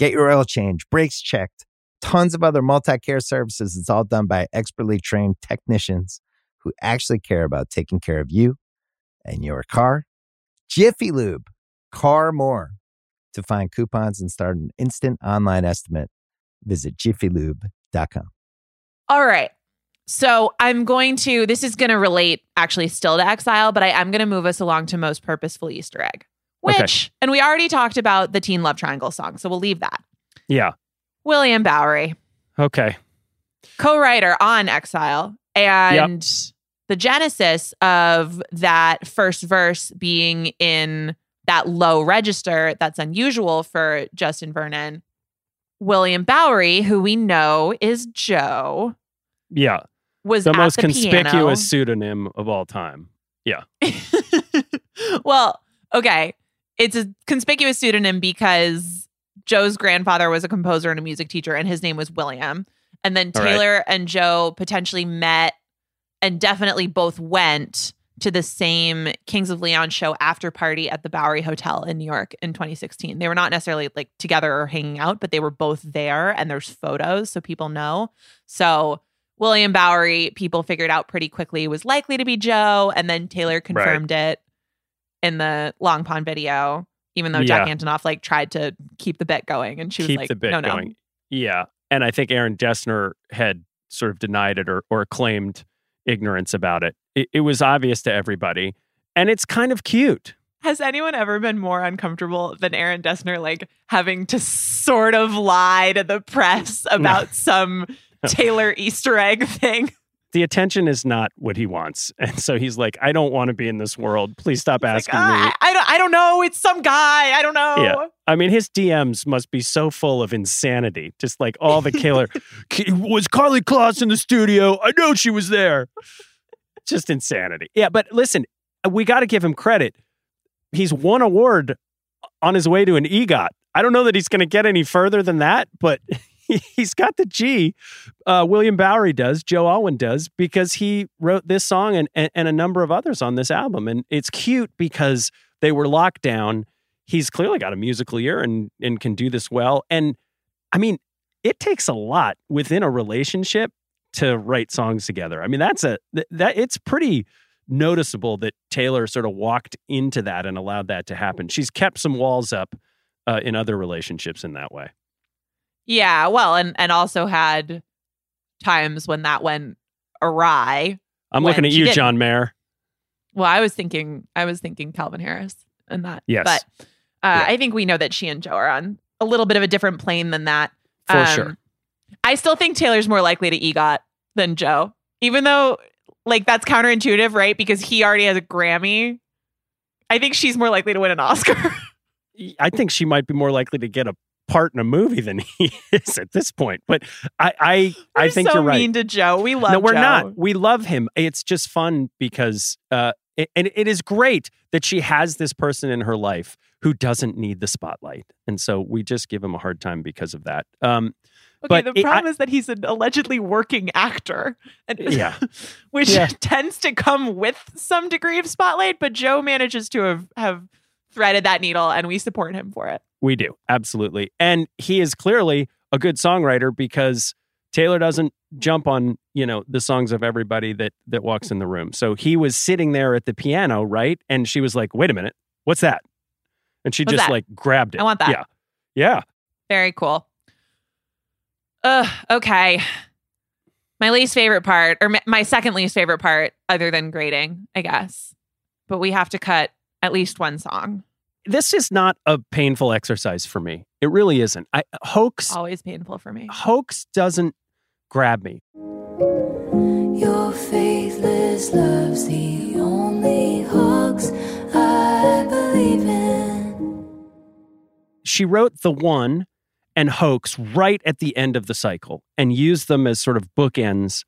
Get your oil change, brakes checked, tons of other multi care services. It's all done by expertly trained technicians who actually care about taking care of you and your car. Jiffy Lube, car more. To find coupons and start an instant online estimate, visit jiffylube.com. All right. So I'm going to, this is going to relate actually still to Exile, but I am going to move us along to Most Purposeful Easter Egg, which, Okay. and we already talked about the Teen Love Triangle song, so we'll leave that. Yeah. William Bowery, Okay. co writer on Exile, and the genesis of that first verse being in that low register that's unusual for Justin Vernon. William Bowery, who we know is Joe, Yeah. was The most the conspicuous piano. pseudonym of all time. Yeah. [laughs] well, okay. It's a conspicuous pseudonym because Joe's grandfather was a composer and a music teacher, and his name was William. And then All right. Taylor and Joe potentially met and definitely both went to the same Kings of Leon show after party at the Bowery Hotel in New York in 2016. They were not necessarily like together or hanging out, but they were both there and there's photos so people know. So William Bowery, people figured out pretty quickly was likely to be Joe, and then Taylor confirmed it in the Long Pond video, even though Jack Yeah. Antonoff like tried to keep the bit going, and she was like, the bit "No, no, going. Yeah. And I think Aaron Dessner had sort of denied it or, or claimed ignorance about it. it. It was obvious to everybody. And it's kind of cute. Has anyone ever been more uncomfortable than Aaron Dessner, like having to sort of lie to the press [laughs] about some [laughs] Taylor Easter egg thing? The attention is not what he wants. [laughs] And so he's like, I don't want to be in this world. Please stop Like, asking "Ah, me. I, I don't, I don't know. It's some guy. I don't know. Yeah. I mean, his DMs must be so full of insanity. Just like all the killer. [laughs] was Karlie Kloss in the studio? I know she was there. Just insanity. Yeah, but listen, we got to give him credit. He's won award on his way to an EGOT. I don't know that he's going to get any further than that, but [laughs] [laughs] he's got the G. Uh, William Bowery does, Joe Alwyn does, because he wrote this song and, and, and a number of others on this album. And it's cute because they were locked down. He's clearly got a musical ear and, and can do this well. And I mean, it takes a lot within a relationship to write songs together. I mean, that's a that it's pretty noticeable that Taylor sort of walked into that and allowed that to happen. She's kept some walls up uh, in other relationships in that way. Yeah, well, and and also had times when that went awry. I'm looking at you, didn't. John Mayer. Well, I was thinking, I was thinking Calvin Harris and that. Yes. but uh, Yeah. I think we know that she and Joe are on a little bit of a different plane than that. For Um, sure. I still think Taylor's more likely to EGOT than Joe, even though like that's counterintuitive, right? Because he already has a Grammy. I think she's more likely to win an Oscar. [laughs] I think she might be more likely to get a part in a movie than [laughs] he is at this point. But I I, I We're think so you're right. mean to Joe. We love. no, we're Joe. not. We love him. It's just fun because, uh, it, and it is great that she has this person in her life who doesn't need the spotlight, and so we just give him a hard time because of that. Um, Okay, But the it- problem I- is that he's an allegedly working actor, and Yeah. [laughs] which Yeah. tends to come with some degree of spotlight. But Joe manages to have have threaded that needle, and we support him for it. We do absolutely, and he is clearly a good songwriter because Taylor doesn't jump on you know the songs of everybody that that walks in the room. So he was sitting there at the piano, right, and she was like, "Wait a minute, what's that?" And she What's just that? like grabbed it. I want that. Yeah, yeah. Very cool. Ugh. Okay. My least favorite part, or my- my second least favorite part, other than grading, I guess. But we have to cut at least one song. This is not a painful exercise for me. It really isn't. I hoax Always painful for me. hoax doesn't grab me. Your faithless love's the only hoax I believe in. She wrote the one and hoax right at the end of the cycle and used them as sort of bookends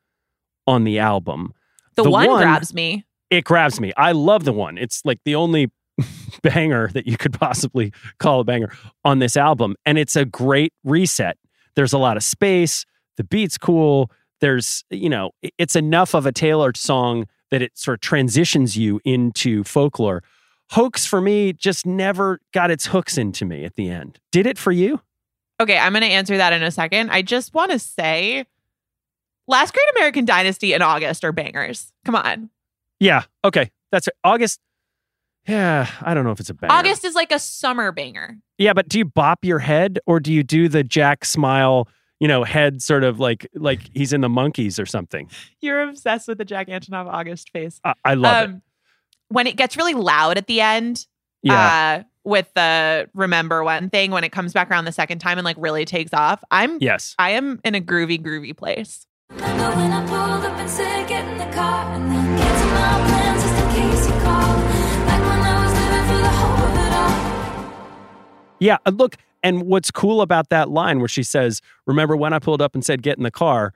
on the album. The, The one, one- grabs me. It grabs me. I love the one. It's like the only [laughs] banger that you could possibly call a banger on this album. And it's a great reset. There's a lot of space. The beat's cool. There's, you know, it's enough of a Taylor song that it sort of transitions you into folklore. Hoax for me just never got its hooks into me at the end. Did it for you? Okay, I'm going to answer that in a second. I just want to say Last Great American Dynasty and August are bangers. Come on. Yeah. Okay. That's. August. Yeah. I don't know if it's a banger. August is like a summer banger. Yeah, but do you bop your head or do you do the Jack smile, you know, head sort of like like he's in the Monkees or something. You're obsessed with the Jack Antonoff August face. I, I love it. Um, When it gets really loud at the end, Yeah. uh, with the remember one thing, when it comes back around the second time and like really takes off, I'm yes. I am in a groovy, groovy place. Yeah, uh, look, and what's cool about that line where she says, "Remember when I pulled up and said get in the car?"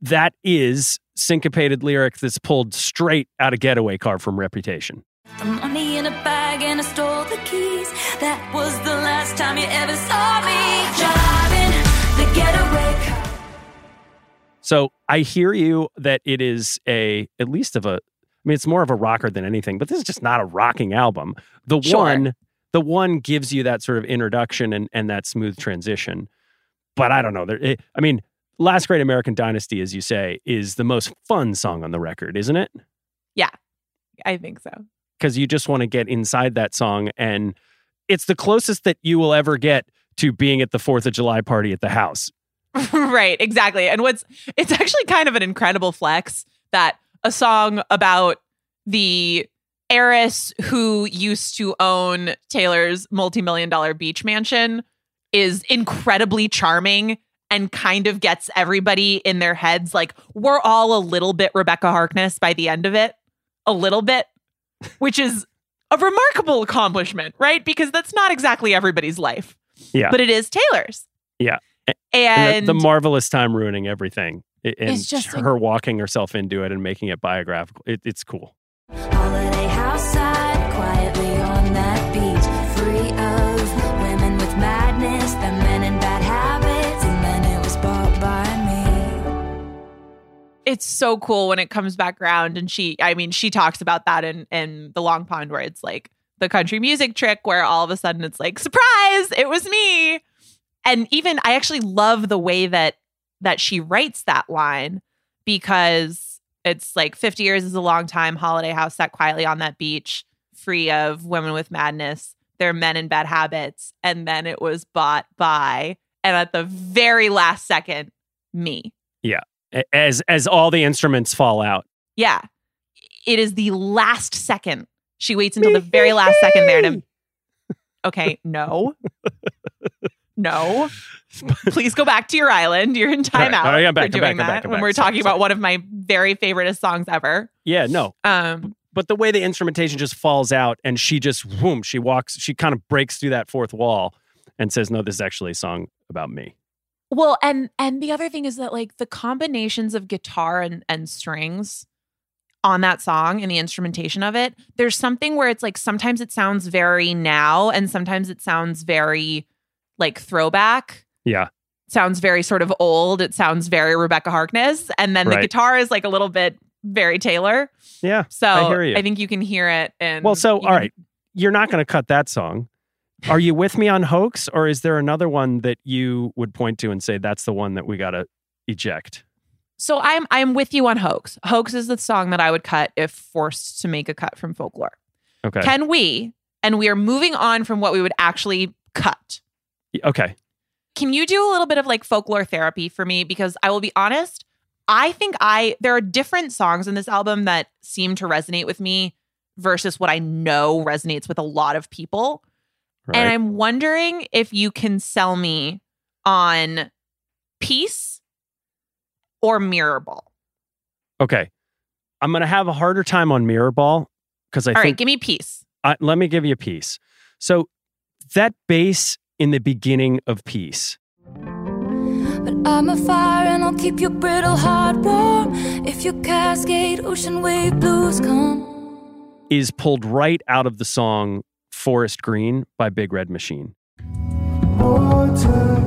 That is syncopated lyric that's pulled straight out of Getaway Car from Reputation. The money in a bag and I stole the keys. That was the last time you ever saw me driving the getaway car. So I hear you that it is a at least of a I mean it's more of a rocker than anything, but this is just not a rocking album. The Sure. one the one gives you that sort of introduction and and that smooth transition. But I don't know. There it, I mean, Last Great American Dynasty as you say is the most fun song on the record, isn't it? Yeah, I think so. Cuz you just want to get inside that song and it's the closest that you will ever get to being at the 4th of July party at the house. [laughs] right, exactly. And what's it's actually kind of an incredible flex that a song about the heiress who used to own Taylor's multi-million dollar beach mansion is incredibly charming and kind of gets everybody in their heads like we're all a little bit Rebecca Harkness by the end of it. A little bit, [laughs] which is a remarkable accomplishment, right? Because that's not exactly everybody's life. Yeah. But it is Taylor's. Yeah. And, and the, the marvelous time ruining everything and It's just her walking herself into it and making it biographical it, it's cool It's so cool when it comes back around and she i mean she talks about that in in the long pond where it's like the country music trick where all of a sudden it's like surprise it was me! And even i actually love the way that that she writes that line because it's like 50 years is a long time holiday house sat quietly on that beach free of women with madness they're men in bad habits and then it was bought by and at the very last second me Yeah. as as all the instruments fall out Yeah. It is the last second. She waits until the very last second there to. Okay, no. [laughs] No. Please go back to your island. You're in All right, timeout all right, I'm back, for I'm doing back, I'm that back, I'm when back. we're Sorry, talking sorry. about one of my very favoriteest songs ever. yeah no Um, but the way the instrumentation just falls out and she just whoom she walks she kind of breaks through that fourth wall and says no this is actually a song about me well, and and the other thing is that like the combinations of guitar and and strings on that song and the instrumentation of it, there's something where it's like sometimes it sounds very now and sometimes it sounds very like throwback. yeah sounds very sort of old. It sounds very Rebecca Harkness. And then the Right. guitar is like a little bit very Taylor. yeah So I you. think you can hear it. And well so all can- right you're not going to cut that song are you with me on hoax or is there another one that you would point to and say that's the one that we got to eject So I'm I'm with you on Hoax. Hoax is the song that I would cut if forced to make a cut from folklore. okay Can we? And we are moving on from what we would actually cut. Okay Can you do a little bit of like folklore therapy for me? Because I will be honest, I think I there are different songs in this album that seem to resonate with me versus what I know resonates with a lot of people. right And I'm wondering if you can sell me on Peace or Mirror Ball. okay i'm going to have a harder time on mirror ball because i All right, think give me Peace. I, let me give you a piece. So that bass in the beginning of peace, But I'm a fire and I'll keep your brittle heart warm. If your cascade ocean wave blues come. is pulled right out of the song Forest Green by Big Red Machine. Water.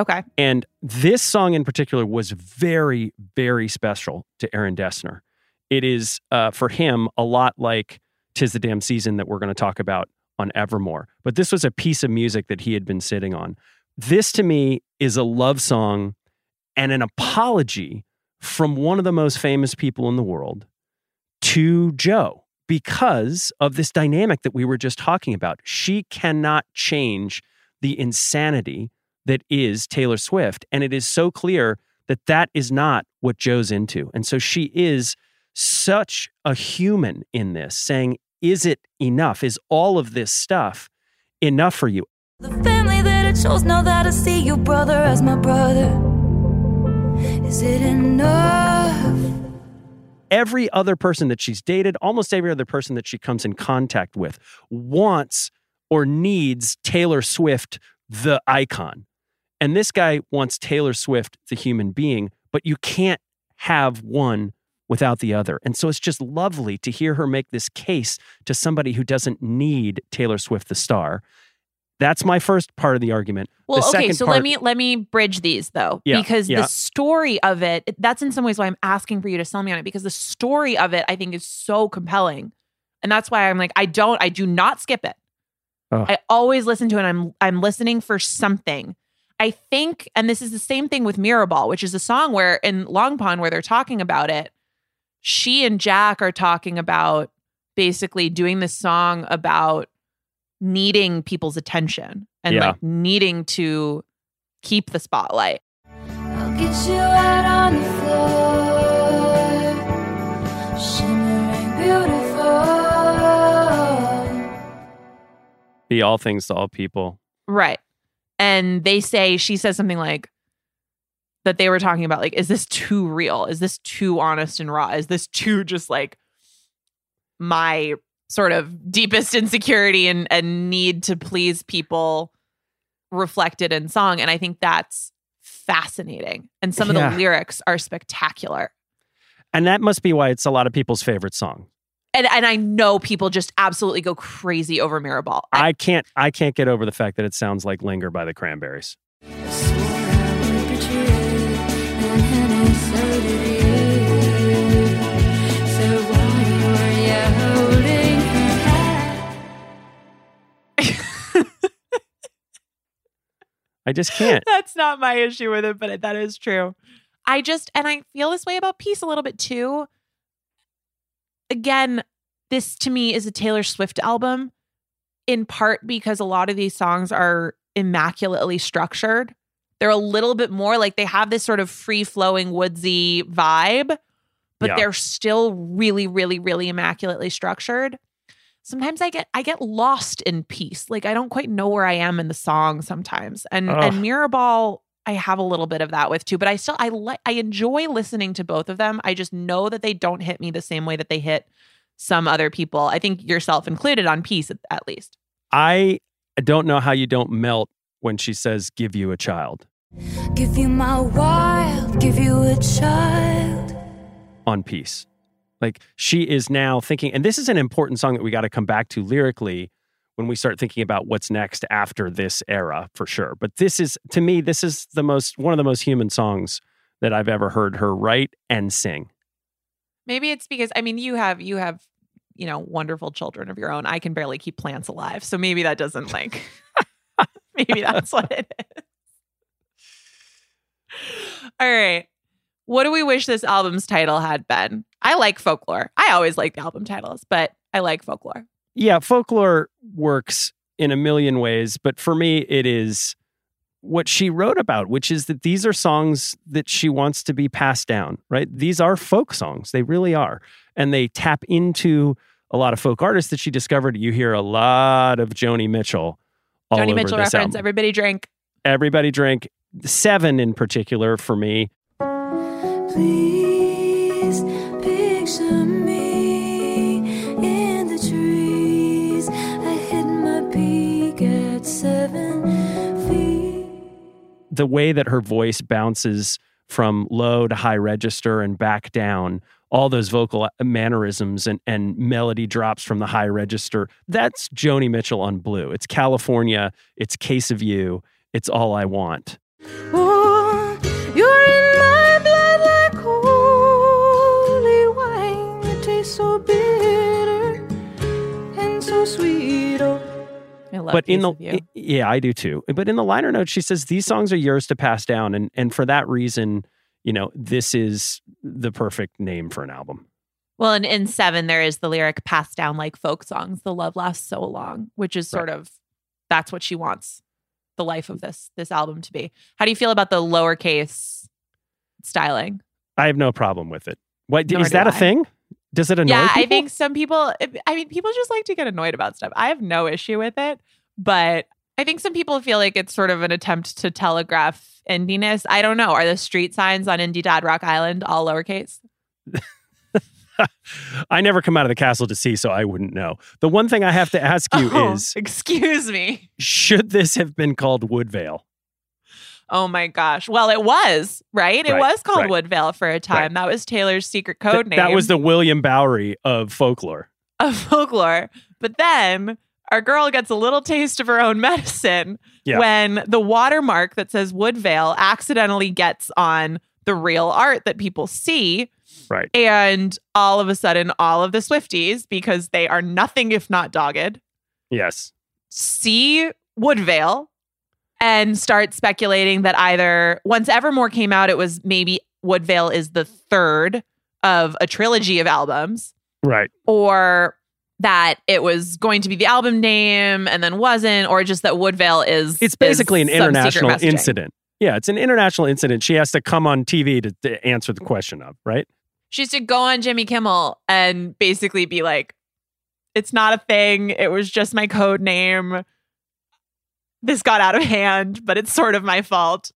Okay. And this song in particular was very, very special to Aaron Dessner. It is uh, for him a lot like Tis the Damn Season that we're going to talk about on Evermore. But this was a piece of music that he had been sitting on. This to me is a love song and an apology from one of the most famous people in the world to Joe because of this dynamic that we were just talking about. She cannot change the insanity that is Taylor Swift. And it is so clear that that is not what Joe's into. And so she is such a human in this, saying, Is it enough? Is all of this stuff enough for you? The family that I chose now that I see your brother as my brother. Is it enough? every other person that she's dated, almost every other person that she comes in contact with, wants or needs Taylor Swift, the icon. And this guy wants Taylor Swift, the human being, but you can't have one without the other. And so it's just lovely to hear her make this case to somebody who doesn't need Taylor Swift, the star. That's my first part of the argument. Well, the okay, so part, let me let me bridge these though, Yeah, because yeah. the story of it that's in some ways why I'm asking for you to sell me on it because the story of it I think is so compelling, and that's why I'm like I don't I do not skip it. Oh. I always listen to it. I'm I'm listening for something. I think, and this is the same thing with Mirrorball, which is a song where in Long Pond where they're talking about it, she and Jack are talking about basically doing this song about needing people's attention and Yeah. like needing to keep the spotlight. I'll get you out on the floor, shimmering beautiful. be all things to all people. Right. And they say, she says something like, that they were talking about, like, is this too real? Is this too honest and raw? Is this too just like my sort of deepest insecurity and, and need to please people reflected in song? And I think that's fascinating. And some of Yeah. the lyrics are spectacular. And that must be why it's a lot of people's favorite song. And, and I know people just absolutely go crazy over Mirrorball. I- I can't I can't get over the fact that it sounds like Linger by the Cranberries. Swore I would betray, and so did you. So why were you holding her hand? I just can't. That's not my issue with it, but that is true. I just, and I feel this way about Peace a little bit too. Again, this to me is a Taylor Swift album, in part because a lot of these songs are immaculately structured. They're a little bit more like they have this sort of free flowing, woodsy vibe, but Yeah. they're still really, really, really immaculately structured. Sometimes I get I get lost in peace. Like I don't quite know where I am in the song sometimes. And Ugh. and Mirrorball I have a little bit of that with too, but I still I like I enjoy listening to both of them. I just know that they don't hit me the same way that they hit some other people. I think yourself included on peace at, at least. I don't know how you don't melt when she says give you a child Give you my wild, give you a child. on peace. Like she is now thinking and this is an important song that we got to come back to lyrically when we start thinking about what's next after this era for sure. But this is to me this is the most one of the most human songs that I've ever heard her write and sing. Maybe it's because I mean you have you have you know wonderful children of your own. I can barely keep plants alive, so maybe that doesn't like. [laughs] maybe that's what it is. All right, what do we wish this album's title had been? I like folklore. I always like the album titles, but I like folklore. Yeah, folklore works in a million ways, but for me, it is what she wrote about, which is that these are songs that she wants to be passed down, right? These are folk songs. They really are. And they tap into a lot of folk artists that she discovered. You hear a lot of Joni Mitchell. All Joni over Mitchell this reference. album. Everybody drink. Everybody drink. Seven in particular for me. Please picture me the way that her voice bounces from low to high register and back down, all those vocal mannerisms and, and melody drops from the high register, that's Joni Mitchell on Blue. It's California, it's Case of You, it's All I Want. Oh, love but in the yeah, I do too. But in the liner notes, she says these songs are yours to pass down, and and for that reason, you know, this is the perfect name for an album. Well, and in seven, there is the lyric passed down like folk songs, the love lasts so long, which is sort of that's what she wants the life of this this album to be. How do you feel about the lowercase styling? I have no problem with it. What Nor is that a I. thing? Does it annoy yeah, I think some people I mean, people just like to get annoyed about stuff. I have no issue with it, but I think some people feel like it's sort of an attempt to telegraph indiness. I don't know. Are the street signs on Indie Dad Rock Island all lowercase? [laughs] I never come out of the castle to see, so I wouldn't know. The one thing I have to ask you [laughs] Oh, is excuse me. should this have been called Woodvale? Oh my gosh. Well, it was, right? It Right, was called right. Woodvale for a time. Right. That was Taylor's secret Th- code name That was the William Bowery of folklore. of folklore. But then our girl gets a little taste of her own [laughs] medicine Yeah. when the watermark that says Woodvale accidentally gets on the real art that people see. Right. And all of a sudden, all of the Swifties, because they are nothing if not dogged, Yes. see Woodvale and start speculating that either once Evermore came out, it was maybe Woodvale is the third of a trilogy of albums, Right. or that it was going to be the album name and then wasn't, or just that Woodvale is It's basically is an some international incident. Yeah, it's an international incident. She has to come on TV to, to answer the question of, right? She used to go on Jimmy Kimmel and basically be like, it's not a thing. It was just my code name. This got out of hand, but it's sort of my fault.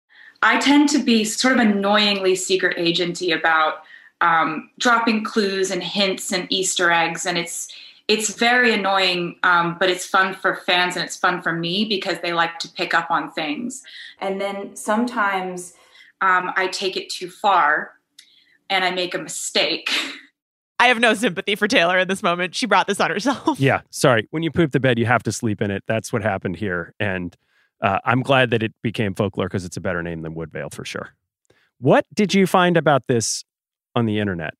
I tend to be sort of annoyingly secret agenty about um, dropping clues and hints and Easter eggs, and it's it's very annoying, um, but it's fun for fans and it's fun for me because they like to pick up on things. And then sometimes um, I take it too far, and I make a mistake. I have no sympathy for Taylor in this moment. She brought this on herself. Yeah. Sorry. When you poop the bed, you have to sleep in it. That's what happened here. And uh, I'm glad that it became folklore because it's a better name than Woodvale for sure. What did you find about this on the internet?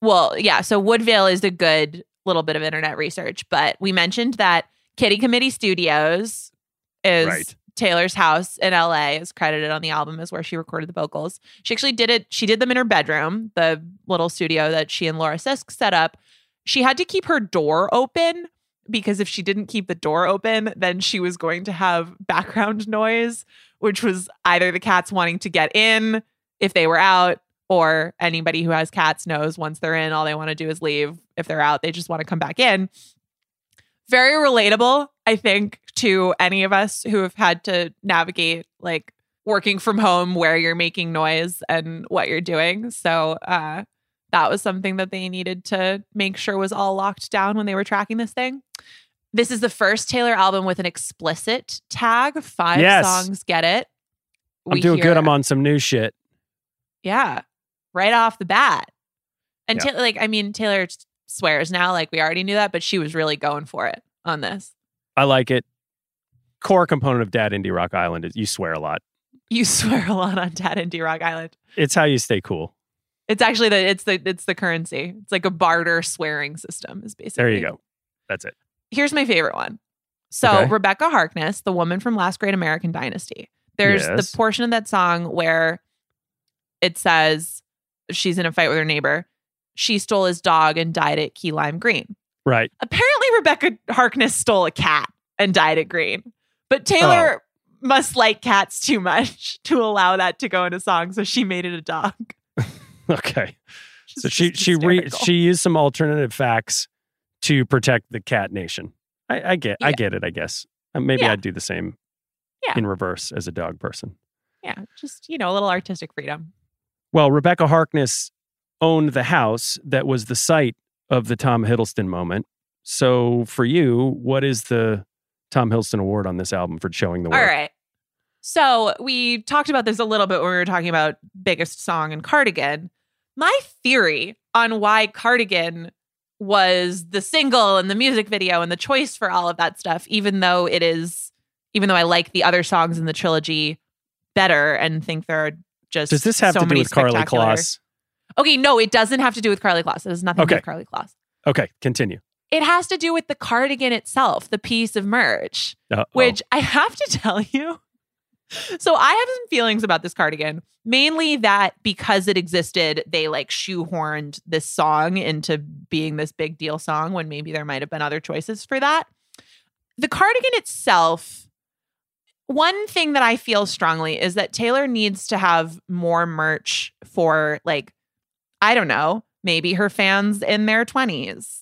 Well, yeah. So Woodvale is a good little bit of internet research, but we mentioned that Kitty Committee Studios is Right. Taylor's house in LA is credited on the album as where she recorded the vocals. She actually did it. She did them in her bedroom, the little studio that she and Laura Sisk set up. She had to keep her door open because if she didn't keep the door open, then she was going to have background [laughs] noise, which was either the cats wanting to get in if they were out, or anybody who has cats knows once they're in, all they want to do is leave. If they're out, they just want to come back in. Very relatable, I think, to any of us who have had to navigate like working from home where you're making noise and what you're doing. So, uh, that was something that they needed to make sure was all locked down when they were tracking this thing. This is the first Taylor album with an explicit tag. Five Yes. songs get it. I'm doing hear- good. I'm on some new shit. yeah, right off the bat. And Yeah. Ta- like, I mean, Taylor swears now, like we already knew that, but she was really going for it on this. I like it. Core component of Dad Indie Rock Island is you swear a lot. You [laughs] swear a lot on Dad Indie Rock Island. It's how you stay cool. It's actually the it's the it's the currency. It's like a barter swearing system. Is basically There you go. That's it. here's my favorite one. So Okay. Rebecca Harkness, the woman from Last Great American Dynasty. There's Yes. the portion of that song where it says she's in a fight with her neighbor. She stole his dog and died at Key Lime Green. Right. Apparently, Rebecca Harkness stole a cat and died at Green. But Taylor must like cats too much [laughs] to allow that to go in a song, so she made it a dog. [laughs] Okay. So she she re, she used some alternative facts to protect the cat nation. I, I get I get it. I guess Uh, maybe Yeah. I'd do the same. Yeah. In reverse as a dog person. yeah, just you know, a little artistic freedom. Well, Rebecca Harkness owned the house that was the site of the Tom Hiddleston moment. So for you, what is the Tom Hiddleston Award on this album for showing the work? All right. So we talked about this a little bit when we were talking about biggest song and Cardigan. My theory on why Cardigan was the single and the music video and the choice for all of that stuff, even though it is, even though I like the other songs in the trilogy better and think there are just Does this have so to do with Carly Kloss? Okay, no, it doesn't have to do with Carly Kloss. It has nothing to do Okay. with Carly Kloss. Okay, continue. It has to do with the cardigan itself, the piece of merch Uh-oh. which I have to [laughs] tell you, So I have some feelings about this cardigan. Mainly that because it existed, they like shoehorned this song into being this big deal song when maybe there might have been other choices for that. The cardigan itself, one thing that I feel strongly is that Taylor needs to have more merch for like, I don't know, maybe her fans in their 20s,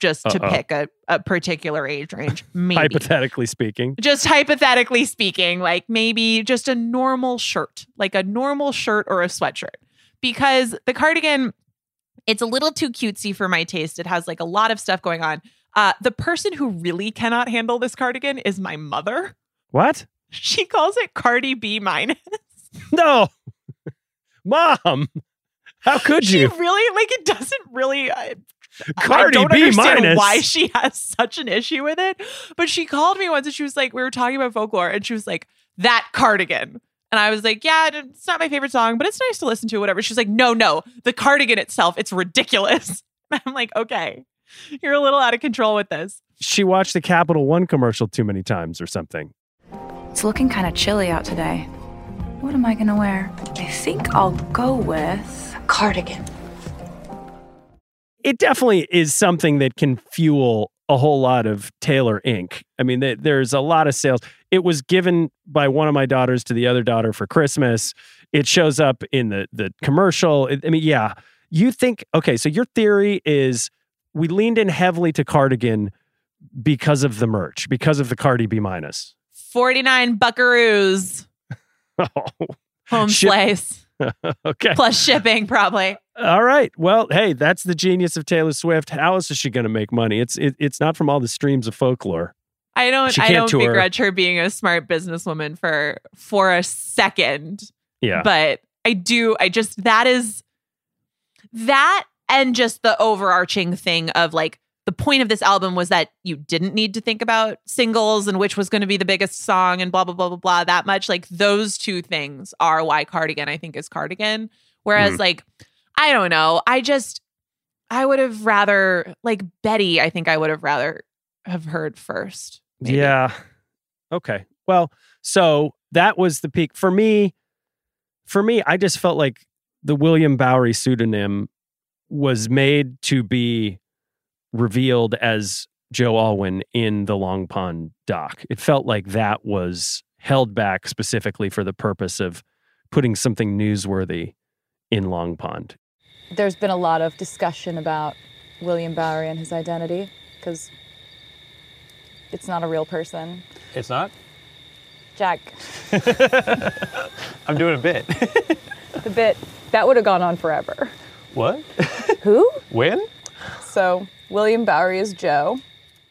just to Uh-oh. pick a, a particular age range. [laughs] Maybe Hypothetically speaking. just hypothetically speaking, like maybe just a normal shirt, like a normal shirt or a sweatshirt. Because the cardigan, it's a little too cutesy for my taste. It has like a lot of stuff going on. Uh, the person who really cannot handle this cardigan is my mother. What? She calls it Cardi B minus. [laughs] No. Mom. How could you? She really like it doesn't really. Uh, I, Cardi I don't B understand minus. why she has such an issue with it. But she called me once and she was like, we were talking about folklore, and she was like, that cardigan. And I was like, yeah, it's not my favorite song, but it's nice to listen to, whatever. She's like, no, no, the cardigan itself, it's ridiculous. [laughs] I'm like, okay, you're a little out of control with this. She watched the Capital One commercial too many times or something. It's looking kind of chilly out today. What am I gonna wear? I think I'll go with a cardigan. It definitely is something that can fuel a whole lot of Taylor Inc. I mean, there's a lot of sales. It was given by one of my daughters to the other daughter for Christmas. It shows up in the the commercial. I mean, yeah. You think okay? So your theory is we leaned in heavily to cardigan because of the merch, because of the Cardi B minus. 49 buckaroos Oh, [laughs] home Ship- slice [laughs] okay. plus shipping, probably. All right. Well, hey, that's the genius of Taylor Swift. How else is she going to make money? It's it, it's not from all the streams of folklore. I don't I don't tour. begrudge her being a smart businesswoman for for a second. Yeah. But I do I just that is that and just the overarching thing of like the point of this album was that you didn't need to think about singles and which was going to be the biggest song and blah blah blah blah blah that much like those two things are why cardigan I think is cardigan whereas Mhm. like I don't know I just I would have rather like Betty I think I would have rather have heard first maybe. Yeah. Okay. Well, so that was the peak for me. For me, I just felt like the William Bowery pseudonym was made to be revealed as Joe Alwyn in the Long Pond doc. It felt like that was held back specifically for the purpose of putting something newsworthy in Long Pond. There's been a lot of discussion about William Bowery and his identity because it's not a real person. It's not? Jack, [laughs] I'm doing a bit. the bit that would have gone on forever. what? Who? When? So, William Bowery is Joe.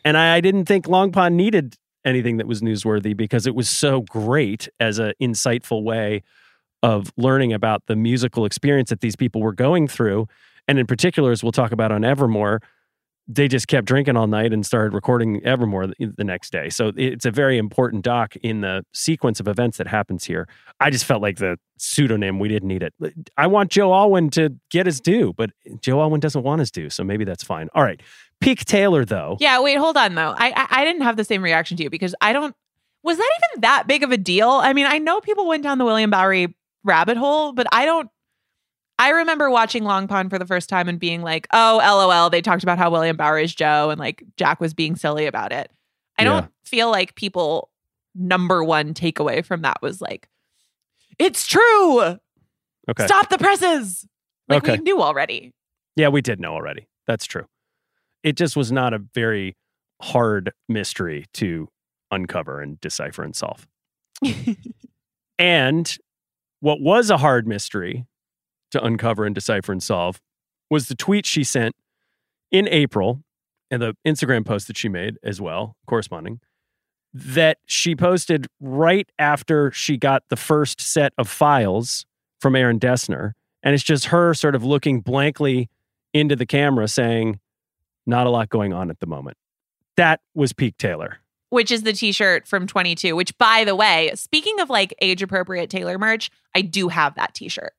And I, I didn't think Long Pond needed anything that was newsworthy because it was so great as an insightful way of learning about the musical experience that these people were going through. And in particular, as we'll talk about on Evermore, they just kept drinking all night and started recording Evermore the, next day. So it's a very important doc in the sequence of events that happens here. I just felt like the pseudonym, we didn't need it. I want Joe Alwyn to get his due, but Joe Alwyn doesn't want his due. So maybe that's fine. All right. Peak Taylor, though. Yeah, wait, hold on though. I, I I didn't have the same reaction to you because I don't. Was that even that big of a deal? I mean, I know people went down the William Bowery rabbit hole, but I don't. I remember watching Long Pond for the first time and being like, "Oh, lol." They talked about how William Bowery is Joe, and like Jack was being silly about it. I don't feel like people number one takeaway from that was like, "It's true. Okay. Stop the presses." Like Okay. we knew already. Yeah, we did know already. That's true. It just was not a very hard mystery to uncover and decipher and solve. [laughs] and what was a hard mystery to uncover and decipher and solve was the tweet she sent in April and the Instagram post that she made as well, corresponding, that she posted right after she got the first set of files from Aaron Dessner. And it's just her sort of looking blankly into the camera saying, not a lot going on at the moment. That was peak Taylor. which is the t-shirt from 22 which by the way speaking of like age appropriate taylor merch i do have that t-shirt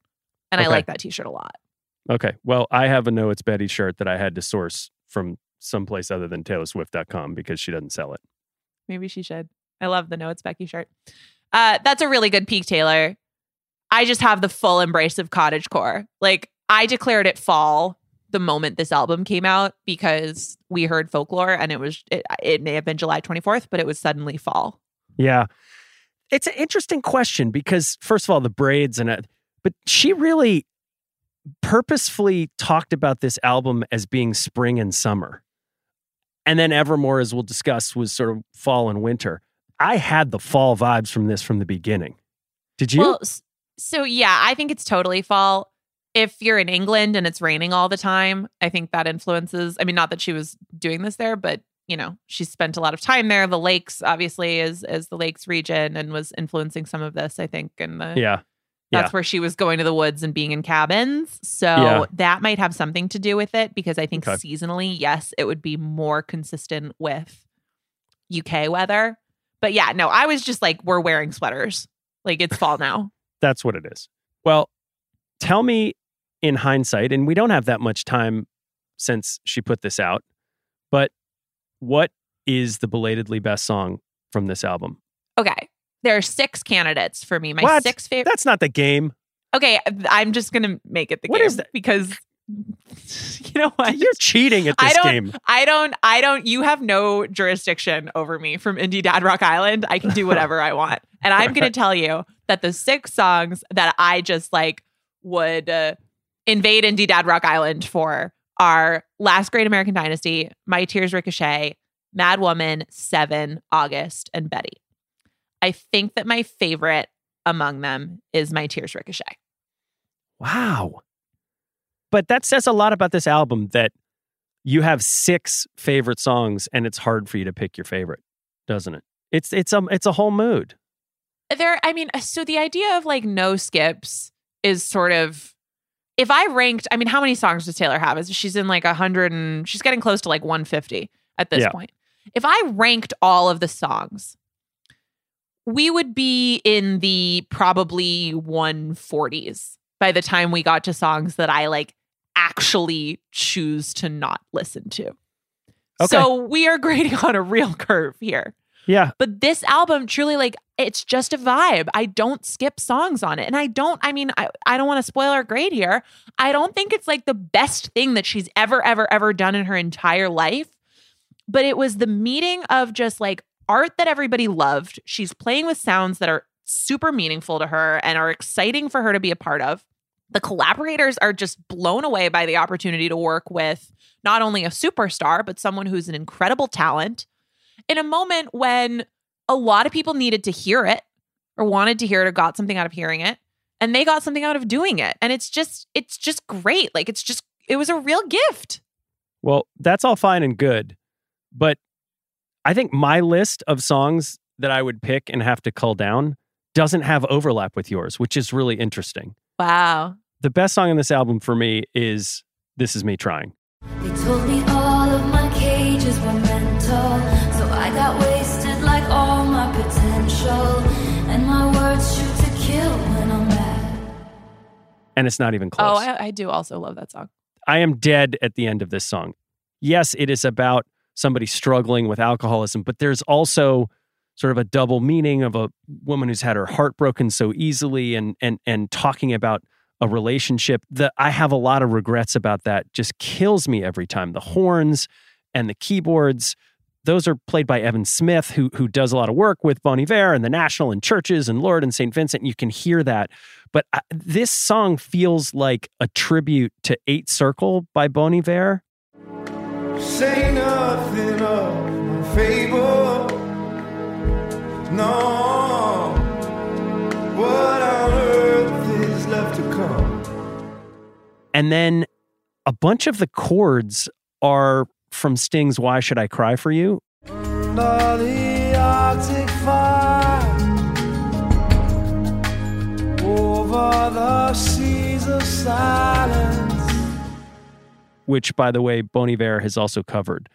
and i like that t-shirt a lot Okay. Well, I have a No It's Betty shirt that I had to source from someplace other than TaylorSwift.com because she doesn't sell it. maybe she should i love the no it's becky shirt Uh, that's a really good peak, Taylor. I just have the full embrace of cottage core. Like I declared it fall the moment this album came out because we heard folklore and it was it, it may have been July 24th, but it was suddenly fall. Yeah. It's an interesting question because first of all, the braids and it, but she really purposefully talked about this album as being spring and summer. And then Evermore, as we'll discuss, was sort of fall and winter. I had the fall vibes from this from the beginning. Did you? Well, so yeah, I think it's totally fall. If you're in England and it's raining all the time, I think that influences. I mean, not that she was doing this there, but you know, she spent a lot of time there. The lakes, obviously, is is the lakes region and was influencing some of this. I think, and the yeah. That's yeah. where she was going to the woods and being in cabins. So Yeah. that might have something to do with it because I think Okay. seasonally, yes, it would be more consistent with UK weather. But yeah, no, I was just like, we're wearing sweaters. Like it's fall now. [laughs] That's what it is. Well, tell me in hindsight, and we don't have that much time since she put this out, but what is the belatedly best song from this album? Okay. There are six candidates for me. My What? six favorite. That's not the game. Okay, I'm just gonna make it the What game is that? because [laughs] you know what? You're cheating at I this don't. game. I don't. I don't. You have no jurisdiction over me from Indie Dad Rock Island. I can do whatever I want, [laughs] and I'm going to tell you that the six songs that I just like would uh, invade Indie Dad Rock Island for are "Last Great American Dynasty," "My Tears Ricochet," "Mad Woman," Seven, "August," and "Betty." I think that my favorite among them is "My Tears Ricochet." Wow. But that says a lot about this album that you have six favorite songs and it's hard for you to pick your favorite, doesn't it? It's it's a it's a whole mood. there i mean so the idea of like no skips is sort of if i ranked i mean how many songs does taylor have is she's in like a 100 and she's getting close to like 150 at this Yeah. point if i ranked all of the songs we would be in the probably 140s by the time we got to songs that i like actually choose to not listen to Okay. so we are grading [laughs] on a real curve here Yeah. but this album truly like it's just a vibe. I don't skip songs on it. And I don't, I mean, I, I don't want to spoil our grade here. I don't think it's like the best thing that she's ever, ever, ever done in her entire life. But it was the meeting of just like art that everybody loved. She's playing with sounds that are super meaningful to her and are exciting for her to be a part of. The collaborators are just blown away by the opportunity to work with not only a superstar, but someone who's an incredible talent in a moment when a lot of people needed to hear it or wanted to hear it or got something out of hearing it and they got something out of doing it and it's just it's just great like it's just it was a real gift Well, that's all fine and good. But I think my list of songs that I would pick and have to cull down doesn't have overlap with yours, which is really interesting. wow The best song on this album for me is This Is Me Trying. They told me all of my cages were mental, so I got wasted like all my potential. And my words shoot to kill when I'm mad. And it's not even oh, close. oh I, I do also love that song I am dead at the end of this song. Yes, it is about somebody struggling with alcoholism, but there's also sort of a double meaning of a woman who's had her heart broken so easily and and and talking about a relationship that I have a lot of regrets about that just kills me every time. The horns and the keyboards those are played by Evan Smith, who who does a lot of work with Bon Iver and the National and churches and Lord and St. Vincent. You can hear that, but I, this song feels like a tribute to Eight Circle by Bon Iver. Say nothing of my fable. No, what on earth is left to come? And then a bunch of the chords are from Sting's Why Should I Cry for You? The Arctic fire, over the seas of silence. Which, by the way, Bon Iver has also covered.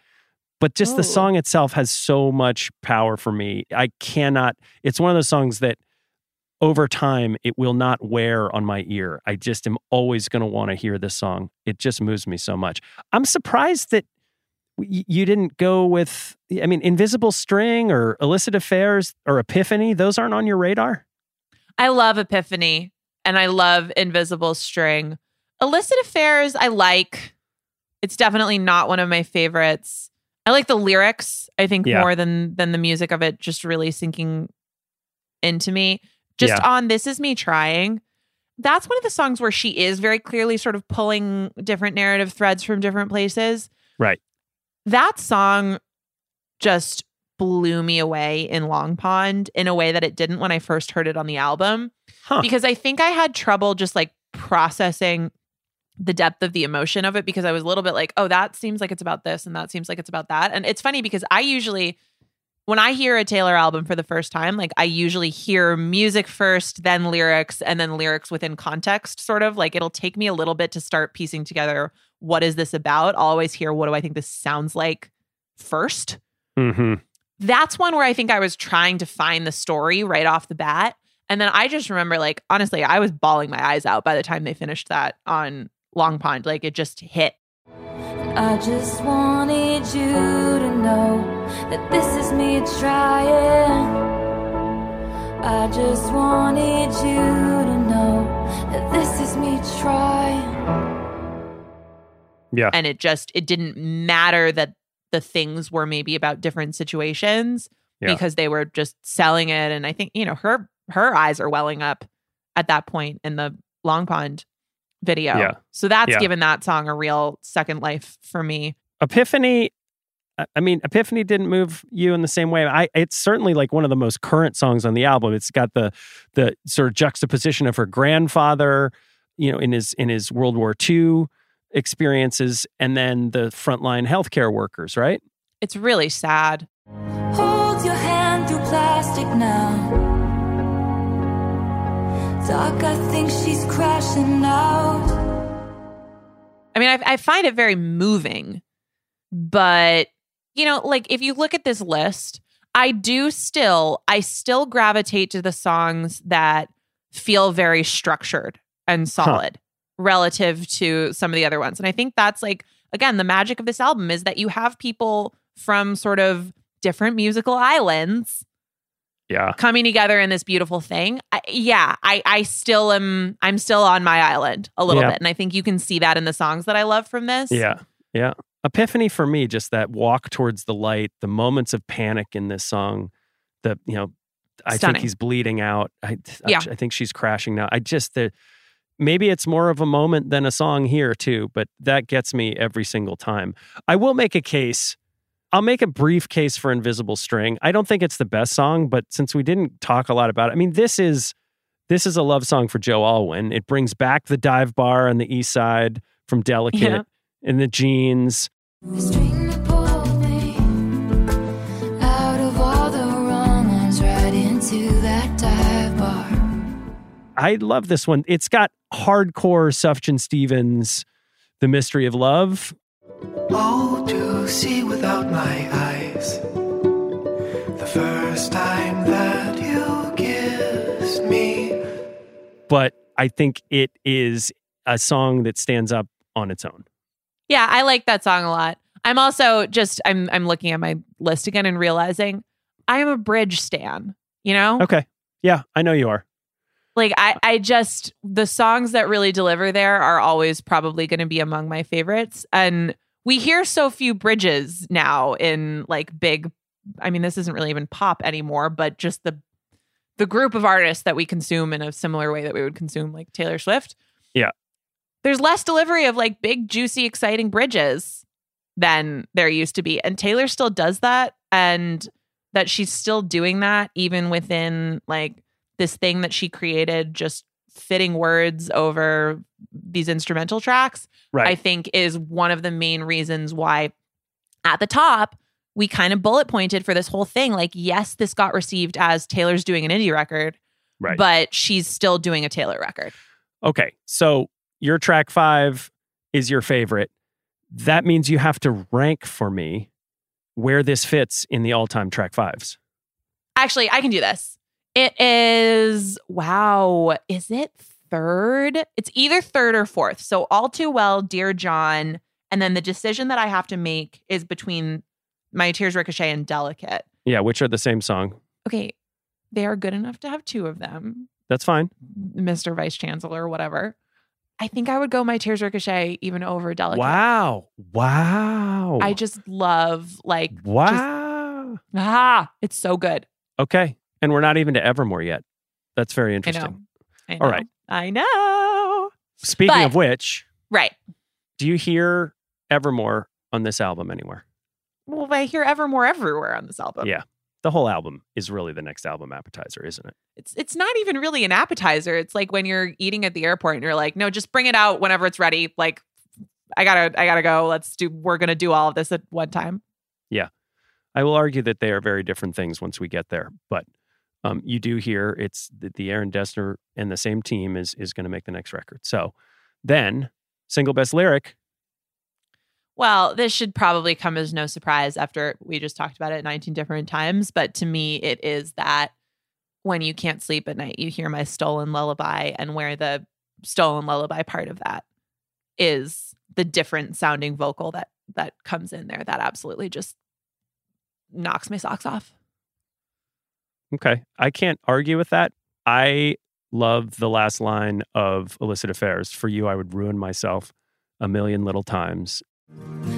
But just the Oh. song itself has so much power for me. I cannot, it's one of those songs that over time it will not wear on my ear. I just am always going to want to hear this song. It just moves me so much. I'm surprised that you didn't go with, I mean, Invisible String or Illicit Affairs or Epiphany. Those aren't on your radar. I love Epiphany and I love Invisible String. Illicit Affairs, I like. It's definitely not one of my favorites. I like the lyrics, I think, Yeah. more than than the music of it just really sinking into me. Just Yeah. on This Is Me Trying. That's one of the songs where she is very clearly sort of pulling different narrative threads from different places. Right. That song just blew me away in Long Pond in a way that it didn't when I first heard it on the album. Huh. Because I think I had trouble just like processing the depth of the emotion of it because I was a little bit like, oh, that seems like it's about this and that seems like it's about that. And it's funny because I usually, when I hear a Taylor album for the first time, like I usually hear music first, then lyrics, and then lyrics within context, sort of. Like it'll take me a little bit to start piecing together what is this about. I'll always hear what do I think this sounds like first Mm-hmm. that's one where I think I was trying to find the story right off the bat. And then I just remember, like, honestly, I was bawling my eyes out by the time they finished that on Long Pond. Like, it just hit. I just wanted you to know that this is me trying. I just wanted you to know that this is me trying. Yeah. And it just, it didn't matter that the things were maybe about different situations Yeah. because they were just selling it. And I think, you know, her, her eyes are welling up at that point in the Long Pond video. Yeah. So that's Yeah. given that song a real second life for me. Epiphany. I- I mean, Epiphany didn't move you in the same way. I it's certainly like one of the most current songs on the album. It's got the the sort of juxtaposition of her grandfather, you know, in his in his World War II experiences, and then the frontline healthcare workers, right? It's really sad. Hold your hand through plastic now. Doc, I think she's crashing out. I mean, I, I find it very moving, but you know, like if you look at this list, I do still, I still gravitate to the songs that feel very structured and solid relative to some of the other ones. And I think that's like, again, the magic of this album is that you have people from sort of different musical islands Yeah. coming together in this beautiful thing. I, yeah, I I still am I'm still on my island a little Yeah. bit and I think you can see that in the songs that I love from this. Yeah. Yeah. Epiphany for me, just that walk towards the light, the moments of panic in this song, the, you know, I Stunning. think he's bleeding out. I, I, Yeah. I think she's crashing now. I just, the, maybe it's more of a moment than a song here too, but that gets me every single time. I will make a case. I'll make a brief case for Invisible String. I don't think it's the best song, but since we didn't talk a lot about it, I mean, this is this is a love song for Joe Alwyn. It brings back the dive bar on the east side from Delicate Yeah. and the jeans. The string that pulled me out of all the wrong ones right into that dive bar. I love this one. It's got hardcore Sufjan Stevens, The Mystery of Love. Oh, to see without my eyes. The first time that you kissed me. but I think it is a song that stands up on its own. Yeah, I like that song a lot. I'm also just I'm I'm looking at my list again and realizing I am a bridge stan, you know? Okay. Yeah, I know you are. Like I I just the songs that really deliver there are always probably going to be among my favorites and we hear so few bridges now in like big I mean this isn't really even pop anymore but just the the group of artists that we consume in a similar way that we would consume like Taylor Swift. Yeah. There's less delivery of like big juicy exciting bridges than there used to be and Taylor still does that and that she's still doing that even within like this thing that she created just fitting words over these instrumental tracks Right. i think is one of the main reasons why at the top we kind of bullet pointed for this whole thing like yes this got received as taylor's doing an indie record Right. but she's still doing a taylor record Okay. So your track five is your favorite. That means you have to rank for me where this fits in the all time track fives. actually i can do this it is wow is it third it's either third or fourth so all too well dear john And then the decision that I have to make is between My Tears Ricochet and Delicate. Yeah, which are the same song. Okay, they are good enough to have two of them, That's fine. Mr. Vice Chancellor or whatever. I think I would go My Tears Ricochet even over Delicate. Wow. Wow. I just love like just- Wow. ah, it's so good. okay. And we're not even to Evermore yet. That's very I interesting. know. I know. All right. I know. Speaking But- of which, Right. do you hear Evermore on this album anywhere? Well, I hear Evermore everywhere on this album. Yeah. The whole album is really the next album appetizer, isn't it? It's it's not even really an appetizer. It's like when you're eating at the airport and you're like, no, just bring it out whenever it's ready. Like, I gotta I gotta go. Let's do. We're gonna do all of this at one time. Yeah. I will argue that they are very different things once we get there, but um, you do hear it's the, the Aaron Dessner and the same team is is going to make the next record. So then, single best lyric, Well, this should probably come as no surprise after we just talked about it 19 different times. But to me, it is that when you can't sleep at night, you hear my stolen lullaby, and where the stolen lullaby part of that is the different sounding vocal that that comes in there. That absolutely just knocks my socks off. Okay. I can't argue with that. I love the last line of Illicit Affairs. For you, I would ruin myself a million little times.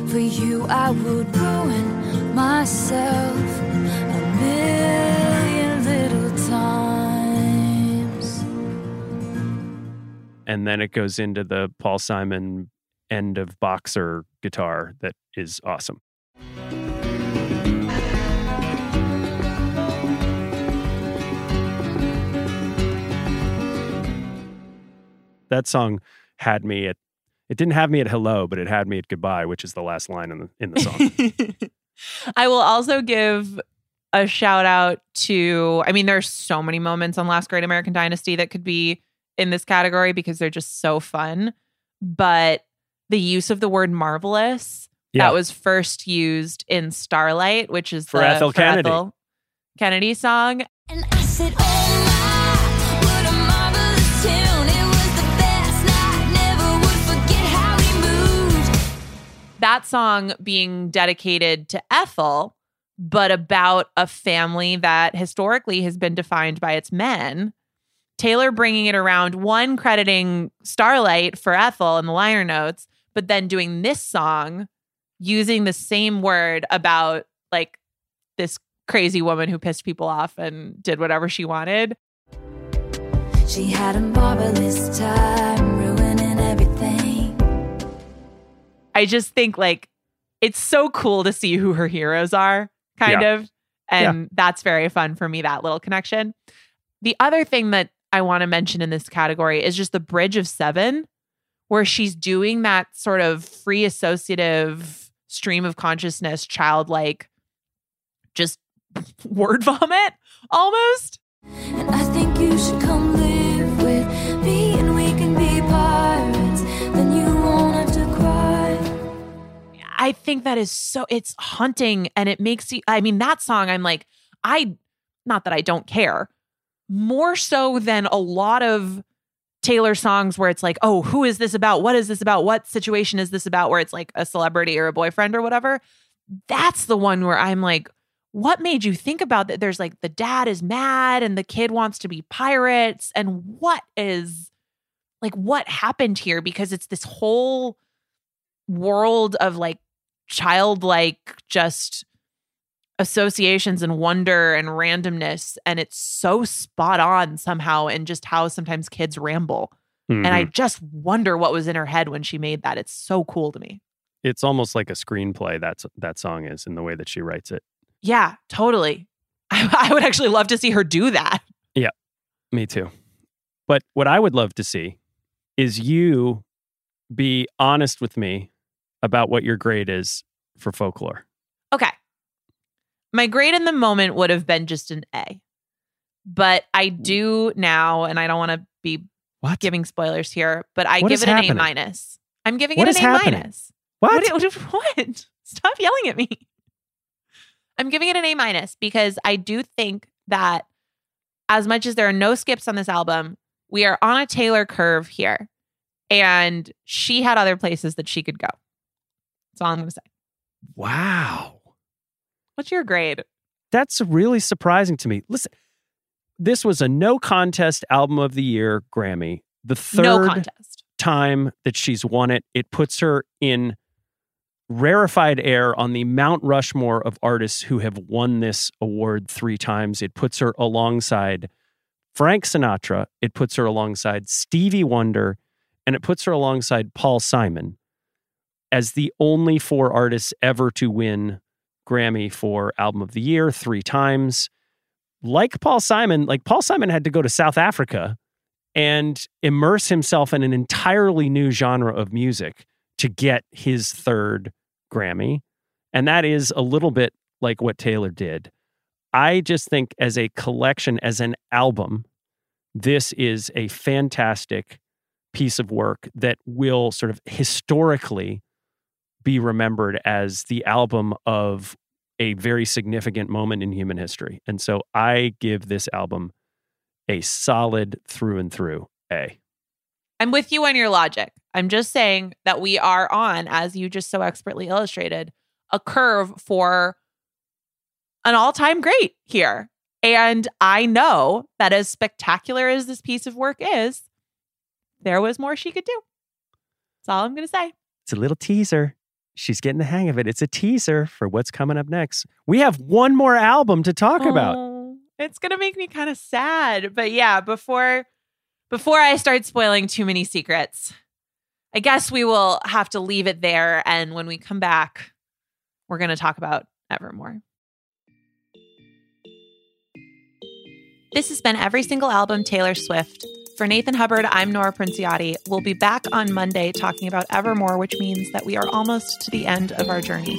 For you, I would ruin myself a million little times. And then it goes into the Paul Simon end of boxer guitar that is awesome. That song had me at it didn't have me at hello, but it had me at goodbye, which is the last line in the in the song. [laughs] I will also give a shout out to, I mean, there's so many moments on Last Great American Dynasty that could be in this category because they're just so fun. But the use of the word marvelous Yeah. that was first used in Starlight, which is For the Ethel Kennedy. Ethel Kennedy song. And I said, Oh that song being dedicated to Ethel, but about a family that historically has been defined by its men. Taylor bringing it around, one crediting Starlight for Ethel in the liner notes, but then doing this song using the same word about like this crazy woman who pissed people off and did whatever she wanted. She had a marvelous time I just think like it's so cool to see who her heroes are, kind Yeah. of. And that's very fun for me, that little connection. The other thing that I want to mention in this category is just the bridge of seven, where she's doing that sort of free associative stream of consciousness, childlike, just [laughs] word vomit almost. And I think you should come I think that is so it's haunting and it makes you I mean that song I'm like I not that I don't care more so than a lot of Taylor songs where it's like oh who is this about? What is this about? What situation is this about? Where it's like a celebrity or a boyfriend or whatever. That's the one where I'm like what made you think about that? There's like the dad is mad and the kid wants to be pirates and what is like what happened here? Because it's this whole world of like childlike just associations and wonder and randomness and it's so spot on somehow and just how sometimes kids ramble and i Mhm. just wonder what was in her head when she made that it's so cool to me it's almost like a screenplay that's that song is in the way that she writes it. yeah totally I, [laughs] I would actually love to see her do that yeah Me too. But what I would love to see is you be honest with me about what your grade is for folklore. Okay. My grade in the moment would have been just an A. But I do now, and I don't want to be What? giving spoilers here, but I What give it an happening? A minus. I'm giving What it an A happening? minus. What? What? [laughs] what? Stop yelling at me. I'm giving it an A minus because I do think that as much as there are no skips on this album, we are on a Taylor curve here. And she had other places that she could go. That's all I'm going to say. Wow. What's your grade? That's really surprising to me. Listen, this was a no contest album of the year Grammy. The third No contest. time that she's won it, it puts her in rarefied air on the Mount Rushmore of artists who have won this award three times. It puts her alongside Frank Sinatra, it puts her alongside Stevie Wonder, and it puts her alongside Paul Simon as the only four artists ever to win Grammy for Album of the Year three times. Like Paul Simon, like Paul Simon had to go to South Africa and immerse himself in an entirely new genre of music to get his third Grammy. And that is a little bit like what Taylor did. I just think, as a collection, as an album, this is a fantastic piece of work that will sort of historically be remembered as the album of a very significant moment in human history. And so I give this album a solid through and through A. I'm with you on your logic. I'm just saying that we are on, as you just so expertly illustrated, a curve for an all time great here. And I know that as spectacular as this piece of work is, there was more she could do. That's all I'm going to say. It's a little teaser. She's getting the hang of it. It's a teaser for what's coming up next. We have one more album to talk about. Oh, It's going to make me kind of sad. But yeah, before before I start spoiling too many secrets, I guess we will have to leave it there and when we come back, we're going to talk about Evermore. This has been every single album Taylor Swift. For Nathan Hubbard, I'm Nora Princiati. We'll be back on Monday talking about Evermore, which means that we are almost to the end of our journey.